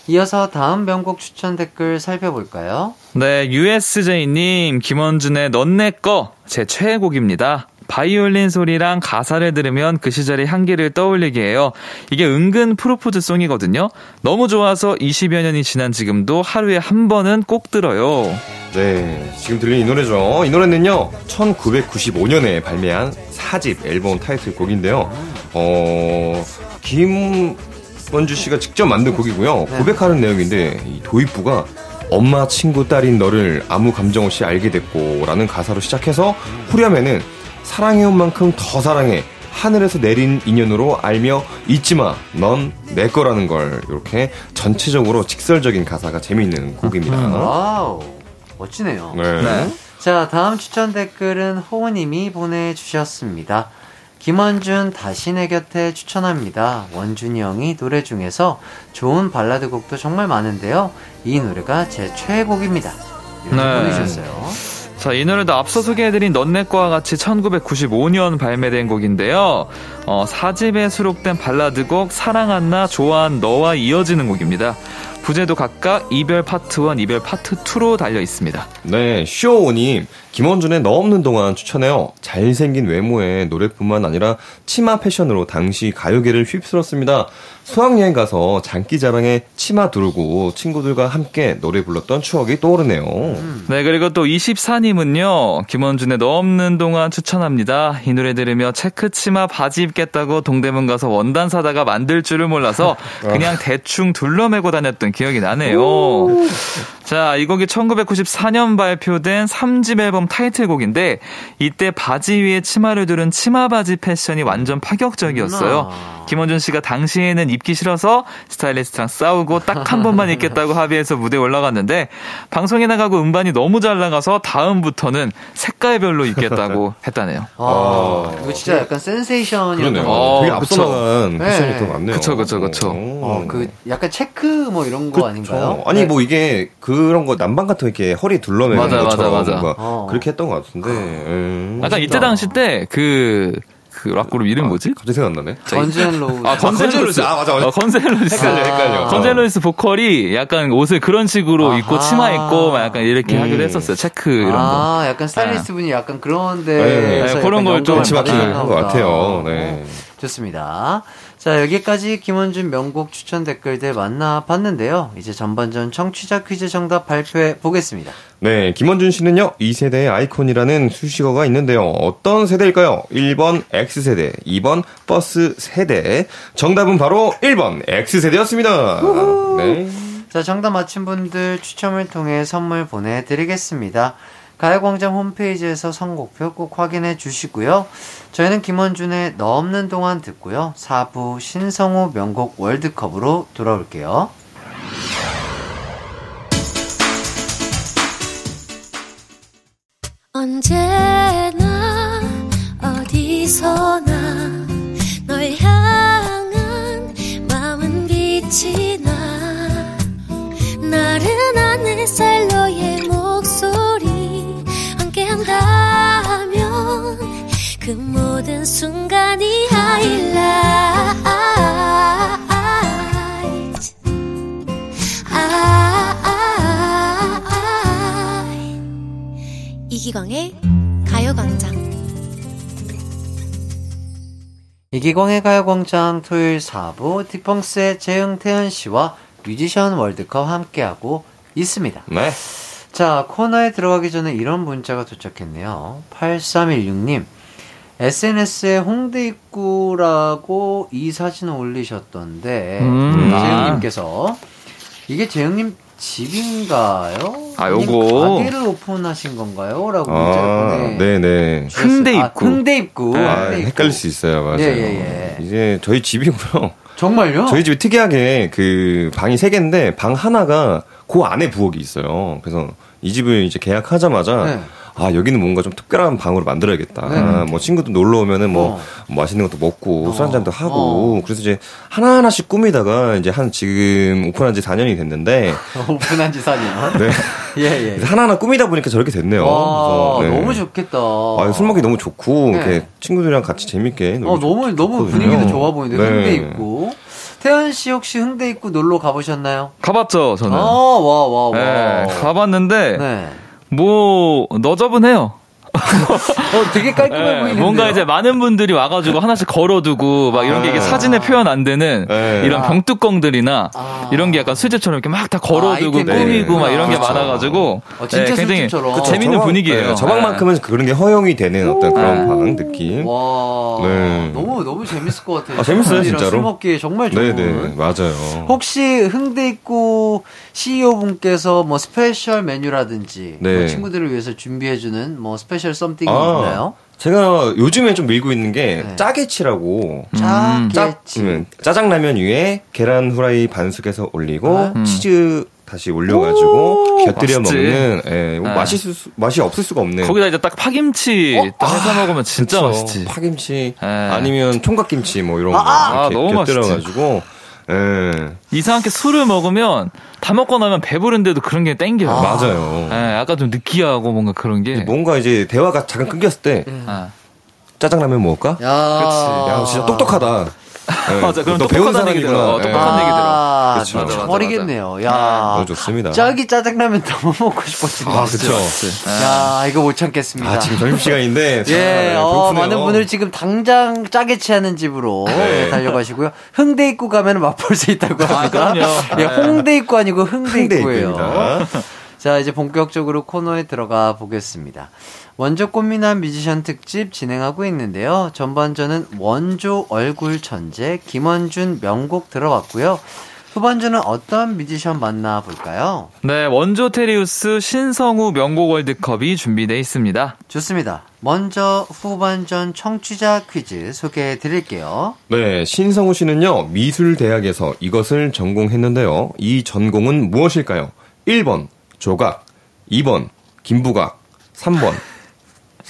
이어서 다음 명곡 추천 댓글 살펴볼까요? 네, USJ님 김원준의 넌 내 거 제 최애곡입니다. 바이올린 소리랑 가사를 들으면 그 시절의 향기를 떠올리게 해요. 이게 은근 프로포즈 song이거든요. 너무 좋아서 20여 년이 지난 지금도 하루에 한 번은 꼭 들어요. 네, 지금 들리는 이 노래죠. 이 노래는요, 1995년에 발매한 4집 앨범 타이틀곡인데요. 어, 김원준 씨가 직접 만든 곡이고요. 고백하는 내용인데, 이 도입부가 엄마, 친구, 딸인 너를 아무 감정 없이 알게 됐고, 라는 가사로 시작해서 후렴에는 사랑해온 만큼 더 사랑해. 하늘에서 내린 인연으로 알며 잊지 마. 넌 내 거라는 걸. 이렇게 전체적으로 직설적인 가사가 재미있는 곡입니다. wow, 멋지네요. 네. 자, 다음 추천 댓글은 호우님이 보내주셨습니다. 김원준 다시 내 곁에 추천합니다. 원준이 형이 노래 중에서 좋은 발라드 곡도 정말 많은데요. 이 노래가 제 최애곡입니다. 이렇게 네. 보내주셨어요. 자, 이 노래도 앞서 소개해드린 넌넷과 같이 1995년 발매된 곡인데요. 어, 4집에 수록된 발라드곡 사랑한나 좋아한 너와 이어지는 곡입니다. 부제도 각각 이별 파트 1, 이별 파트 2로 달려 있습니다. 네, 쇼오님, 김원준의 너 없는 동안 추천해요. 잘생긴 외모에 노래뿐만 아니라 치마 패션으로 당시 가요계를 휩쓸었습니다. 수학여행 가서 장기자랑에 치마 두르고 친구들과 함께 노래 불렀던 추억이 떠오르네요. 네, 그리고 또 24님은요, 김원준의 너 없는 동안 추천합니다. 이 노래 들으며 체크 치마 바지 입겠다고 동대문 가서 원단 사다가 만들 줄을 몰라서 그냥 대충 둘러매고 다녔던 기억이 나네요. 자, 이 곡이 1994년 발표된 3집 앨범 타이틀곡인데 이때 바지 위에 치마를 두른 치마 바지 패션이 완전 파격적이었어요. 김원준 씨가 당시에는 입기 싫어서 스타일리스트랑 싸우고 딱 한 번만 입겠다고 합의해서 무대에 올라갔는데 방송에 나가고 음반이 너무 잘 나가서 다음부터는 색깔별로 입겠다고 했다네요. 아, 어. 이거 진짜 약간. 것 어, 되게 그쵸. 앞서 나간 네. 패션이 더 많네요. 그쵸, 그쵸, 그쵸. 어, 그 약간 체크 뭐 이런 거 아닌가요? 아니 네. 뭐 이게 그런 거 남방 같은 거 이렇게 허리 둘러매는 맞아, 맞아, 것처럼 맞아. 뭔가 어. 그렇게 했던 것 같은데. 음. 약간 이때 당시 때 그, 그 락그룹 이름 뭐지? 갑자기 생각 안 나네. Guns N' Roses. 아. 아, 맞아, 맞아. 어, Guns N' Roses. 헷갈려, 헷갈려. Guns N' Roses 보컬이 약간 옷을 그런 식으로 아하. 입고 치마 입고 막 약간 이렇게 음. 하기도 했었어요. 체크 이런 거. 아, 약간 스타일리스트 분이 약간 그런데 네, 네, 그런 걸좀 벤치마킹을 한것 같아요. 네. 좋습니다. 자, 여기까지 김원준 명곡 추천 댓글들 만나봤는데요. 이제 전반전 청취자 퀴즈 정답 발표해 보겠습니다. 네, 김원준 씨는요, 이 세대의 아이콘이라는 수식어가 있는데요. 어떤 세대일까요? 1번 X세대, 2번 버스 세대. 정답은 바로 1번 X세대였습니다. 네. 자, 정답 맞힌 분들 추첨을 통해 선물 보내드리겠습니다. 가요광장 홈페이지에서 선곡표 꼭 확인해 주시고요. 저희는 김원준의 너 없는 동안 듣고요. 4부 신성우 명곡 월드컵으로 돌아올게요. 언제나 어디서나 널 향한 마음은 빛이 나 나른한 햇살 너의 그 모든 순간이 하이라이트 아, 이기광의 가요광장 이기광의 가요광장 토요일 4부 디펑스의 재흥 태현 씨와 뮤지션 월드컵 함께하고 있습니다. 네. 자, 코너에 들어가기 전에 이런 문자가 도착했네요. 8316님. SNS에 홍대 입구라고 이 사진을 올리셨던데, 음. 재흥님께서, 이게 재흥님 집인가요? 아, 요거. 가게를 오픈하신 건가요? 라고 문자를 아, 보내. 네네. 흥대 아, 입구. 흥대 입구. 아, 흥대 입구. 헷갈릴 수 있어요. 맞아요. 예, 예, 예. 이제 저희 집이고요. 정말요? 저희 집이 특이하게 그 방이 세 개인데 방 하나가 그 안에 부엌이 있어요. 그래서 이 집을 이제 계약하자마자 네. 아 여기는 뭔가 좀 특별한 방으로 만들어야겠다. 네. 아, 뭐 친구들 놀러 오면은 뭐 어. 맛있는 것도 먹고 어. 술 한 잔도 하고 그래서 이제 하나 하나씩 꾸미다가 이제 한 지금 오픈한 지 4년이 됐는데 오픈한 지 4년. 네. 예, 예. 그래서 하나 하나 꾸미다 보니까 저렇게 됐네요. 와, 그래서, 네. 너무 좋겠다. 아, 술 먹기 너무 좋고 네. 이렇게 친구들이랑 같이 재밌게 어, 너무, 좋- 너무 좋거든요. 분위기도 좋아 보이는데, 네. 흥대 입구. 태연 씨 혹시 흥대 입구 놀러 가보셨나요? 가봤죠, 저는. 아, 와, 와, 와. 네, 가봤는데, 네. 뭐, 너저분해요. 어, 되게 깔끔해 네, 보이는데. 뭔가 이제 많은 분들이 와가지고 하나씩 걸어두고 막 이런 게 이게 아. 사진에 표현 안 되는 네. 이런 병뚜껑들이나 아. 이런 게 약간 수제처럼 이렇게 막 다 걸어두고 아이템. 꾸미고 막 이런 게 그렇죠. 많아가지고 어, 진짜 네, 굉장히 술집처럼. 그 재밌는 분위기예요. 네, 저방만큼은 그런 게 허용이 되는 어떤 그런 네. 방 느낌. 와. 네. 너무, 너무 재밌을 것 같아요. 아, 재밌어요, 진짜로. 술 먹기에 정말 좋은. 네네 맞아요. 혹시 흥대 입구 CEO 분께서 뭐 special 메뉴라든지 네. 뭐 친구들을 위해서 준비해주는 뭐 special something이 아, 있나요? 제가 요즘에 좀 밀고 있는 게 네. 짜게치라고 음. 짜게치. 음, 짜장라면 위에 계란 후라이 반숙해서 올리고 음. 치즈 다시 올려가지고 곁들여 맛있지. 먹는 예, 뭐 네. 맛있을 수, 맛이 없을 수가 없는 거기다 이제 딱 파김치 어? 딱 해서 먹으면 진짜 그쵸. 맛있지. 파김치 네. 아니면 총각김치 뭐 이런 거 아, 이렇게 너무 맛있지. 곁들여가지고 예, 이상하게 술을 먹으면 다 먹고 나면 배부른데도 그런 게 땡겨요. 맞아요. 예, 약간 좀 느끼하고 뭔가 그런 게. 뭔가 이제 대화가 잠깐 끊겼을 때 아, 짜장라면 먹을까? 야, 야 진짜 똑똑하다. 예, 맞아. 그럼 너 똑똑하다는 배운 얘기 들어. 사람이구나. 어, 똑똑한 예. 얘기 들어. 아, 맞아, 맞아, 버리겠네요. 야, 너무 좋습니다. 짜기 짜장라면 너무 먹고 싶어지네. 아, 그쵸. 야, 이거 못 참겠습니다. 아, 지금 점심 시간인데. 참, 예, 네, 어. 많은 분들 지금 당장 짜게 취하는 집으로 네. 예, 달려가시고요. 흥대 입구 가면 맛볼 수 있다고 합니다. 그럼요. 예, 홍대 입구 아니고 흥대 흥대 입구예요. 입구입니다. 자, 이제 본격적으로 코너에 들어가 보겠습니다. 원조 꽃미남 뮤지션 특집 진행하고 있는데요. 전반전은 원조 얼굴 천재 김원준 명곡 들어봤고요. 후반전은 어떤 뮤지션 만나볼까요? 네, 원조 테리우스 신성우 명곡 월드컵이 준비되어 있습니다. 좋습니다. 먼저 후반전 청취자 퀴즈 소개해 드릴게요. 네, 신성우 씨는요, 미술대학에서 이것을 전공했는데요. 이 전공은 무엇일까요? 1번, 조각. 2번, 김부각. 3번,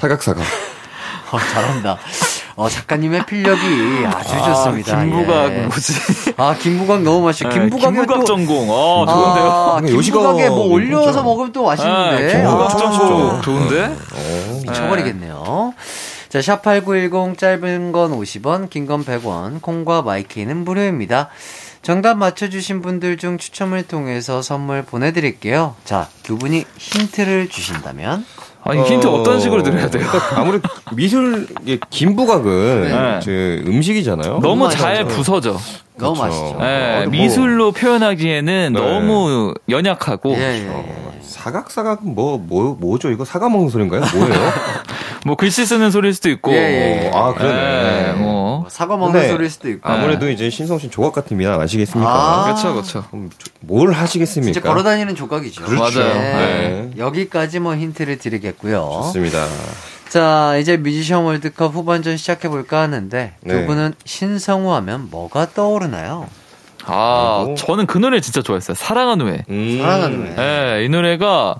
사각사각. 어, 잘한다. 어, 작가님의 필력이 아주 좋습니다. 김부각 예. 뭐지? 아, 김부각 너무 맛있어. 네, 김부각에 김부각 또 전공. 어, 좋은데요. 아, 근데 요시가 김부각에 뭐 올려서 괜찮아. 먹으면 또 맛있는데. 네, 김부각 아, 전공. 좋은데? 미쳐버리겠네요. 자, 샵8910 짧은 건 50원, 긴 건 100원, 콩과 마이케이는 무료입니다. 정답 맞춰주신 분들 중 추첨을 통해서 선물 보내드릴게요. 자, 두 분이 힌트를 주신다면? 아니, 힌트 어, 어떤 식으로 드려야 돼요? 그러니까 아무래도 미술, 이게 김부각은 네. 저 음식이잖아요. 너무. 잘 부서져. 너무 그렇죠. 맛있죠. 예, 어, 뭐. 미술로 표현하기에는 네. 너무 연약하고 예, 예, 예. 어, 사각사각은 뭐, 뭐, 뭐죠? 이거 사과 먹는 소리인가요? 뭐예요? 뭐 글씨 쓰는 소리일 수도 있고. 예, 예, 예. 아, 그러네. 예, 뭐. 뭐 사과 먹는 근데 소리일 수도 있고. 아무래도 이제 신성 씨 조각 같은 미남 아시겠습니까? 아. 그렇죠, 그렇죠. 뭘 하시겠습니까? 진짜 걸어다니는 조각이죠. 그렇죠. 맞아요. 네. 여기까지 뭐 힌트를 드리겠고요. 좋습니다. 자, 이제 뮤지션 월드컵 후반전 시작해볼까 하는데, 두 네. 분은 신성우 하면 뭐가 떠오르나요? 아, 아이고. 저는 그 노래 진짜 좋아했어요. 사랑한 후에. 음. 사랑하는 왜? 예, 이 노래가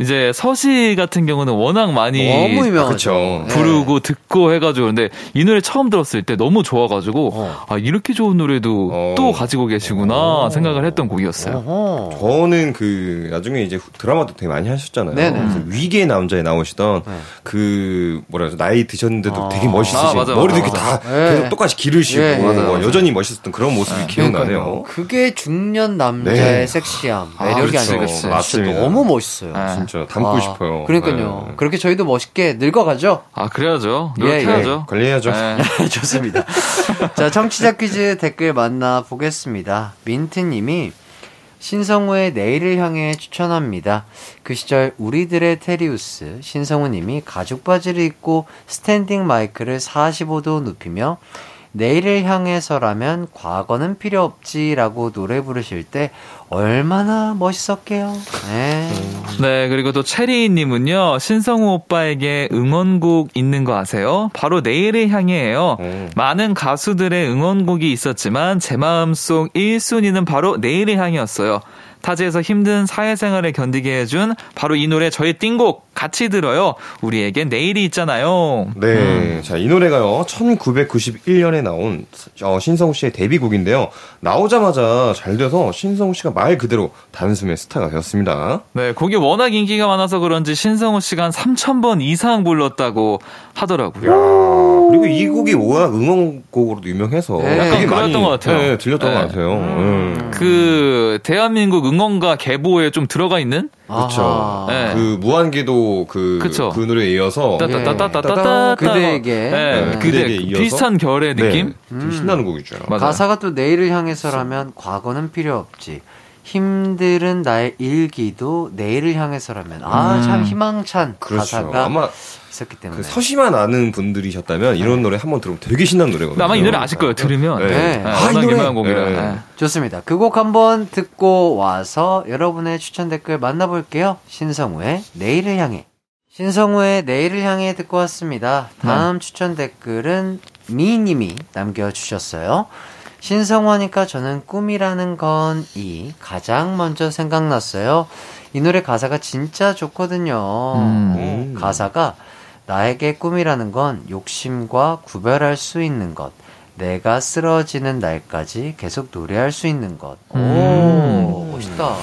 이제 서시 같은 경우는 워낙 많이 너무 유명하죠. 그쵸. 네. 부르고 듣고 해가지고 근데 이 노래 처음 들었을 때 너무 좋아가지고 어. 아 이렇게 좋은 노래도 어. 또 가지고 계시구나 어. 생각을 했던 곡이었어요. 어허. 저는 그 나중에 이제 드라마도 되게 많이 하셨잖아요. 네네. 그래서 위기의 남자에 나오시던 네. 그 뭐라 그러죠 나이 드셨는데도 아. 되게 멋있으신 아, 맞아, 머리도 맞아, 이렇게 맞아. 다 네. 계속 똑같이 기르시고 예, 맞아요, 뭐. 여전히 멋있었던 그런 모습이 기억나네요. 그게 중년 남자의 네. 섹시함, 아, 매력이. 그렇지. 진짜 맞습니다. 너무 멋있어요. 네. 진짜 닮고 아, 싶어요. 그러니까요. 네. 그렇게 저희도 멋있게 늙어가죠? 아 그래야죠. 예, 노력해야죠. 관리해야죠. 예. 좋습니다. 자, 청취자 퀴즈 댓글 만나 보겠습니다. 민트님이 신성우의 내일을 향해 추천합니다. 그 시절 우리들의 테리우스 신성우님이 가죽 바지를 입고 standing 마이크를 45도 눕히며 내일을 향해서라면 과거는 필요 없지라고 노래 부르실 때 얼마나 멋있었게요. 네. 네, 그리고 또 체리님은요, 신성우 오빠에게 응원곡 있는 거 아세요? 바로 내일을 향해예요. 음. 많은 가수들의 응원곡이 있었지만 제 마음속 1순위는 바로 내일을 향이었어요. 타지에서 힘든 사회생활을 견디게 해준 바로 이 노래 저의 띵곡 같이 들어요. 우리에겐 내일이 있잖아요. 네. 자, 이 노래가요, 1991년에 나온, 어, 신성우 씨의 데뷔곡인데요. 나오자마자 잘 돼서 신성우 씨가 말 그대로 단숨에 스타가 되었습니다. 네, 곡이 워낙 인기가 많아서 그런지 신성우 씨가 한 3,000번 이상 불렀다고 하더라고요. 그리고 이 곡이 워낙 응원곡으로도 유명해서. 네. 되게 약간 그랬던 것 같아요. 네, 들렸던 네. 것 같아요. 음. 그, 대한민국 응원가 계보에 좀 들어가 있는? 그렇죠. 네. 그 무한궤도 그, 그쵸. 그 노래에 이어서 따따따따따따. 그대에게. 네, 네. 그대, 이어서. 비슷한 결의 느낌? 네, 좀 신나는 곡이죠. 맞아요. 가사가 또 내일을 향해서라면 과거는 필요 없지. 힘들은 나의 일기도 내일을 향해서라면 아 음. 참 희망찬 그렇죠. 가사가 아마 있었기 때문에 그 서시만 아는 분들이셨다면 이런 노래 한번 들으면 되게 신나는 노래거든요. 아마 이 노래 아실 거예요. 들으면. 네. 네. 네, 아, 이 워낙 노래. 유명한 곡이라. 네. 네. 좋습니다. 그 곡 한번 듣고 와서 여러분의 추천 댓글 만나볼게요. 신성우의 내일을 향해. 신성우의 내일을 향해 듣고 왔습니다. 다음 추천 댓글은 미님이 남겨주셨어요. 신성우 하니까 저는 꿈이라는 건 이 가장 먼저 생각났어요. 이 노래 가사가 진짜 좋거든요. 음. 오, 가사가 나에게 꿈이라는 건 욕심과 구별할 수 있는 것. 내가 쓰러지는 날까지 계속 노래할 수 있는 것. 오, 음. 멋있다.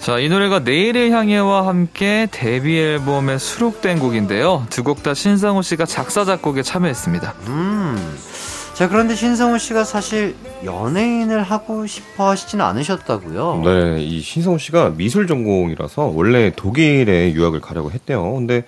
자, 이 노래가 내일을 향해와 함께 데뷔 앨범에 수록된 곡인데요. 두 곡 다 신성우 씨가 작사, 작곡에 참여했습니다. 음. 자, 그런데 신성우 씨가 사실 연예인을 하고 싶어 하시지는 않으셨다고요? 네, 이 신성우 씨가 미술 전공이라서 원래 독일에 유학을 가려고 했대요. 근데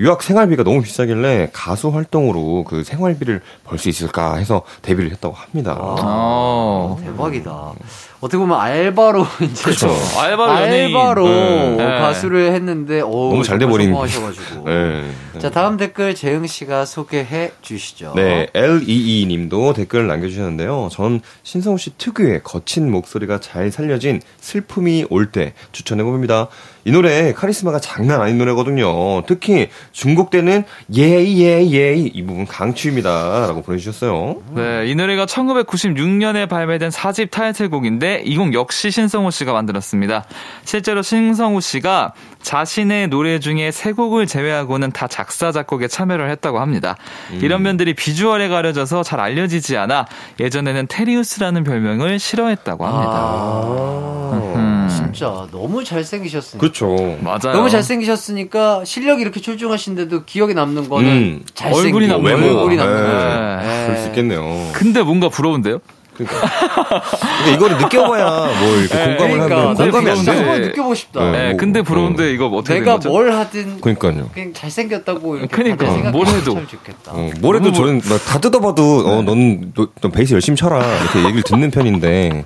유학 생활비가 너무 비싸길래 가수 활동으로 그 생활비를 벌 수 있을까 해서 데뷔를 했다고 합니다. 와. 어. 대박이다. 어떻게 보면 알바로 이제 그렇죠. 알바로. 알바로 네. 가수를 했는데 오, 너무 잘 돼 버린. 성공하셔가지고. 네. 자 다음 댓글 재흥 씨가 소개해 주시죠. 네, LEE 님도 댓글을 남겨주셨는데요. 전 신성우 씨 특유의 거친 목소리가 잘 살려진 슬픔이 올 때 추천해 봅니다. 이 노래 카리스마가 장난 아닌 노래거든요. 특히 중국 때는 예예 예 이 부분 강추입니다. 라고 보내주셨어요. 네, 이 노래가 1996년에 발매된 4집 타이틀곡인데 이 곡 역시 신성우 씨가 만들었습니다. 실제로 신성우 씨가 자신의 노래 중에 세 곡을 제외하고는 다 작사 작곡에 참여를 했다고 합니다. 이런 면들이 비주얼에 가려져서 잘 알려지지 않아 예전에는 테리우스라는 별명을 싫어했다고 합니다. 아, 음. 진짜 너무 잘생기셨으니까. 그렇죠. 맞아요. 너무 잘생기셨으니까 실력이 이렇게 출중하신데도 기억에 남는 거는 음. 잘생긴 얼굴이 남는 외모. 얼굴이 남는 네. 거죠. 네. 그럴 수 있겠네요. 근데 뭔가 부러운데요? 그러니까. 근데 이거를 느껴봐야 뭐 이렇게 네, 공감을 그러니까 하면 공감이 안 돼. 한번 느껴보고 싶다. 네. 네, 뭐, 근데 어. 부러운데 이거 어떻게 된 내가 거죠? 뭘 하든 그러니까요. 그냥 잘생겼다고 이렇게 그러니까. 뭘 해도. 참 좋겠다. 어, 뭘 해도 저는 막다 뜯어봐도 어, 넌, 너, 넌 베이스 열심히 쳐라 이렇게 얘기를 듣는 편인데.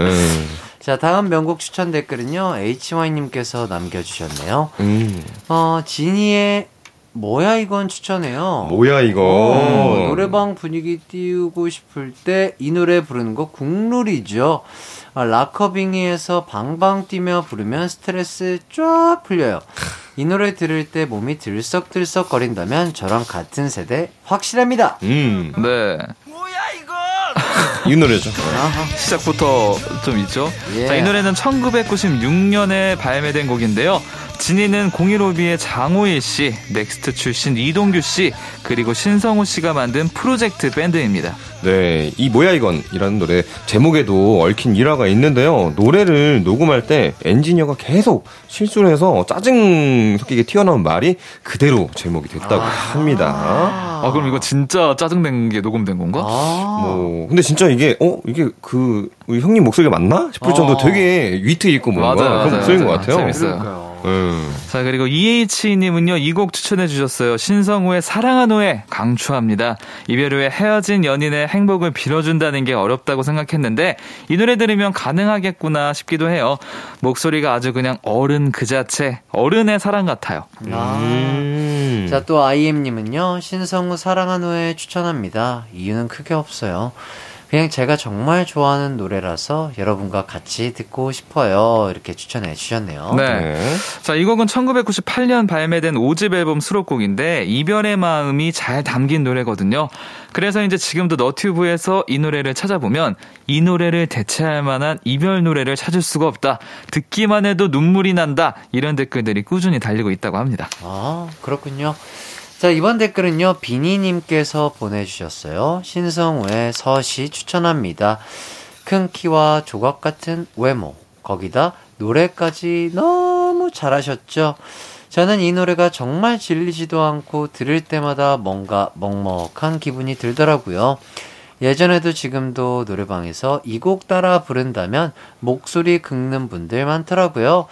음, 자 다음 명곡 추천 댓글은요 HY님께서 남겨주셨네요. 음. 어 지니의 뭐야 이건 추천해요. 뭐야 이거. 어, 노래방 분위기 띄우고 싶을 때 이 노래 부르는 거 국룰이죠. 아, 락커빙이에서 방방 뛰며 부르면 스트레스 쫙 풀려요. 이 노래 들을 때 몸이 들썩들썩 거린다면 저랑 같은 세대 확실합니다. 음, 네. 이 노래죠. 시작부터 좀 있죠. 예. 자, 이 노래는 1996년에 발매된 곡인데요. 지니는 015B의 장호일 씨, 넥스트 출신 이동규 씨, 그리고 신성우 씨가 만든 프로젝트 밴드입니다. 네, 이 뭐야 이건이라는 노래 제목에도 얽힌 일화가 있는데요. 노래를 녹음할 때 엔지니어가 계속 실수를 해서 짜증 섞이게 튀어나온 말이 그대로 제목이 됐다고 합니다. 아, 그럼 이거 진짜 짜증낸 게 녹음된 건가? 아, 뭐 근데 진짜 이게 어 이게 그 우리 형님 목소리가 맞나 싶을 정도 로 어. 되게 위트 있고 뭔가 맞아요, 그런 맞아요, 목소리인 것 맞아요. 같아요. 재밌어요. 그러니까요. 음. 자, 그리고 EH님은요, 이 곡 추천해 주셨어요. 신성우의 사랑한 후에 강추합니다. 이별 후에 헤어진 연인의 행복을 빌어준다는 게 어렵다고 생각했는데, 이 노래 들으면 가능하겠구나 싶기도 해요. 목소리가 아주 그냥 어른 그 자체, 어른의 사랑 같아요. 아. 음. 자, 또 IM님은요, 신성우 사랑한 후에 추천합니다. 이유는 크게 없어요. 그냥 제가 정말 좋아하는 노래라서 여러분과 같이 듣고 싶어요. 이렇게 추천해 주셨네요. 네. 네. 자, 이 곡은 1998년 발매된 5집 앨범 수록곡인데, 이별의 마음이 잘 담긴 노래거든요. 그래서 이제 지금도 너튜브에서 이 노래를 찾아보면, 이 노래를 대체할 만한 이별 노래를 찾을 수가 없다. 듣기만 해도 눈물이 난다. 이런 댓글들이 꾸준히 달리고 있다고 합니다. 아, 그렇군요. 자, 이번 댓글은요, 비니님께서 보내주셨어요. 신성우의 서시 추천합니다. 큰 키와 조각 같은 외모, 거기다 노래까지 너무 잘하셨죠? 저는 이 노래가 정말 질리지도 않고 들을 때마다 뭔가 먹먹한 기분이 들더라고요. 예전에도 지금도 노래방에서 이 곡 따라 부른다면 목소리 긁는 분들 많더라고요.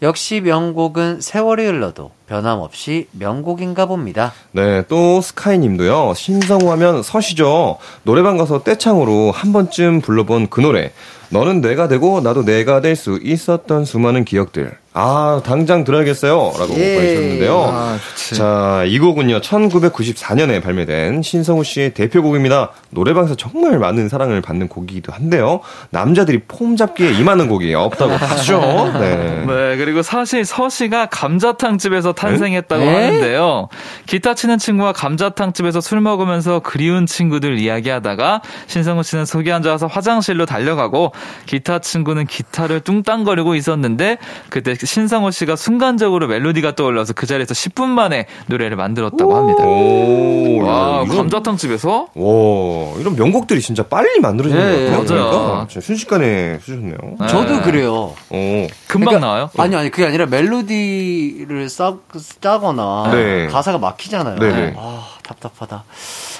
역시 명곡은 세월이 흘러도 변함없이 명곡인가 봅니다. 네, 또 스카이님도요. 신성우 하면 서시죠. 노래방 가서 떼창으로 한 번쯤 불러본 그 노래. 너는 내가 되고 나도 내가 될 수 있었던 수많은 기억들. 아, 당장 들어야겠어요. 라고 예. 보내주셨는데요. 아. 자, 이 곡은요, 1994년에 발매된 신성우 씨의 대표곡입니다. 노래방에서 정말 많은 사랑을 받는 곡이기도 한데요. 남자들이 폼 잡기에 임하는 곡이 없다고 하죠. 네. 네, 그리고 사실 서 씨가 감자탕집에서 탄생했다고 네? 하는데요. 기타 치는 친구와 감자탕집에서 술 먹으면서 그리운 친구들 이야기하다가 신성우 씨는 속이 안 좋아서 화장실로 달려가고 기타 친구는 기타를 뚱땅거리고 있었는데 그때 신성우 씨가 순간적으로 멜로디가 떠올라서 그 자리에서 10분 만에 노래를 만들었다고 합니다. 오, 와, 이건- 감자탕집에서? 와, 이런 명곡들이 진짜 빨리 만들어지는 네, 것 같아요. 맞아요. 그러니까 진짜 순식간에 쓰셨네요. 네. 저도 그래요. 오, 금방 그러니까- 나와요? 아니, 아니, 그게 아니라 멜로디를 싸, 짜거나 네. 가사가 막히잖아요. 네네. 아, 답답하다.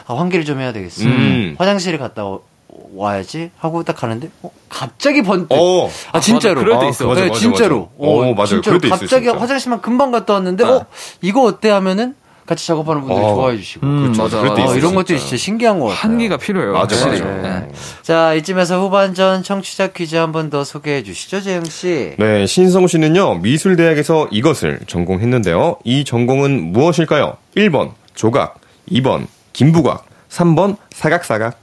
아, 환기를 좀 해야 되겠어. 음. 화장실에 갔다 와- 와야지 하고 딱 가는데, 어, 갑자기 번뜩. 어, 아, 진짜로. 맞아, 그럴 때 아, 있어. 맞아, 네, 맞아, 진짜로. 맞아. 어, 맞아요. 진짜로. 그럴 때 있어요, 갑자기 진짜. 화장실만 금방 갔다 왔는데, 아. 어, 이거 어때 하면은, 같이 작업하는 분들이 어. 좋아해 주시고. 음, 그렇죠. 맞아. 어, 이런 있어요, 것들이 진짜 신기한 것 같아요. 한기가 필요해요. 맞아, 확실히. 맞아. 네. 자, 이쯤에서 후반전 청취자 퀴즈 한 번 더 소개해 주시죠, 재영 씨. 네, 신성우 씨는요, 미술대학에서 이것을 전공했는데요. 이 전공은 무엇일까요? 1번, 조각. 2번, 김부각. 3번, 사각사각.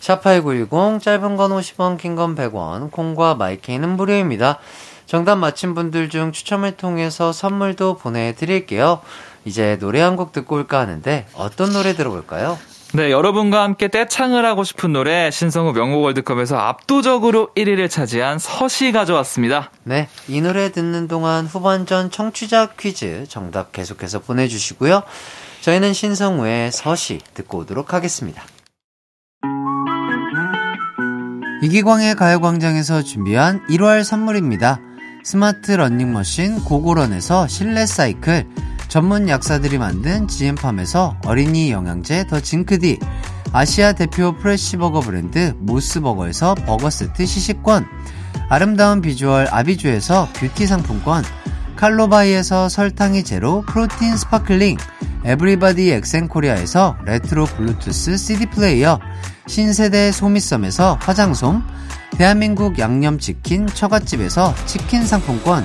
샵8910 짧은 건 50원, 긴 건 100원, 콩과 마이케이는 무료입니다. 정답 맞힌 분들 중 추첨을 통해서 선물도 보내드릴게요. 이제 노래 한 곡 듣고 올까 하는데 어떤 노래 들어볼까요? 네, 여러분과 함께 떼창을 하고 싶은 노래 신성우 명곡 월드컵에서 압도적으로 1위를 차지한 서시 가져왔습니다. 네, 이 노래 듣는 동안 후반전 청취자 퀴즈 정답 계속해서 보내주시고요. 저희는 신성우의 서시 듣고 오도록 하겠습니다. 이기광의 가요광장에서 준비한 1월 선물입니다. 스마트 러닝머신 고고런에서 실내 사이클, 전문 약사들이 만든 지엠팜에서 어린이 영양제 더 징크디, 아시아 대표 fresh버거 브랜드 모스버거에서 버거 세트 시식권, 아름다운 비주얼 아비주에서 뷰티 상품권, 칼로바이에서 설탕이 제로 protein sparkling, 에브리바디 엑센코리아에서 레트로 블루투스 CD 플레이어, 신세대 소미섬에서 화장솜, 대한민국 양념치킨 처갓집에서 치킨 상품권,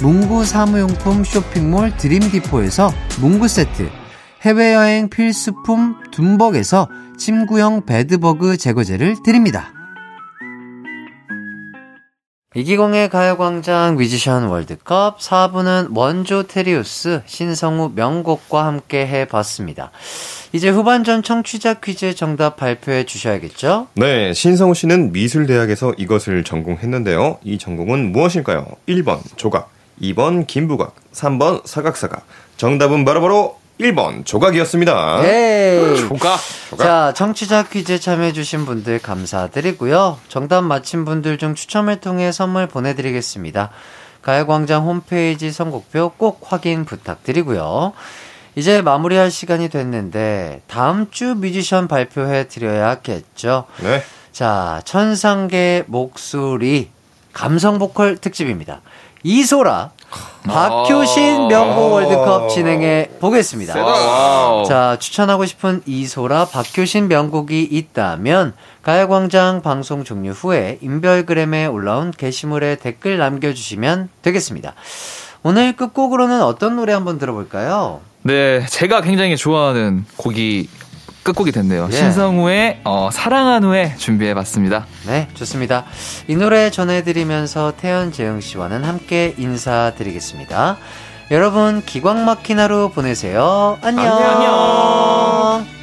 문구 사무용품 쇼핑몰 드림디포에서 문구 세트, 해외여행 필수품 둠벅에서 침구용 베드버그 제거제를 드립니다. 이기공의 가요광장 뮤지션 월드컵 4부는 원조 테리우스 신성우 명곡과 함께 해봤습니다. 이제 후반전 청취자 퀴즈 정답 발표해 주셔야겠죠? 네, 신성우 씨는 미술대학에서 이것을 전공했는데요. 이 전공은 무엇일까요? 1번, 조각. 2번, 김부각. 3번, 사각사각. 정답은 바로바로 1번, 조각이었습니다. 예. 조각. 자, 청취자 퀴즈 참여해주신 분들 감사드리고요. 정답 맞힌 분들 중 추첨을 통해 선물 보내드리겠습니다. 가요광장 홈페이지 선곡표 꼭 확인 부탁드리고요. 이제 마무리할 시간이 됐는데, 다음 주 뮤지션 발표해 드려야겠죠. 네. 자, 천상계 목소리 감성 보컬 특집입니다. 이소라, 박효신 명곡 월드컵 진행해 보겠습니다. 자, 추천하고 싶은 이소라, 박효신 명곡이 있다면 가요광장 방송 종료 후에 인별그램에 올라온 게시물에 댓글 남겨주시면 되겠습니다. 오늘 끝곡으로는 어떤 노래 한번 들어볼까요? 네, 제가 굉장히 좋아하는 곡이 끝곡이 됐네요. 예. 신성우의 어, 사랑한 후에 준비해봤습니다. 네, 좋습니다. 이 노래 전해드리면서 태연 재영 씨와는 함께 인사드리겠습니다. 여러분, 기광 막힌 하루 보내세요. 안녕. 안녕.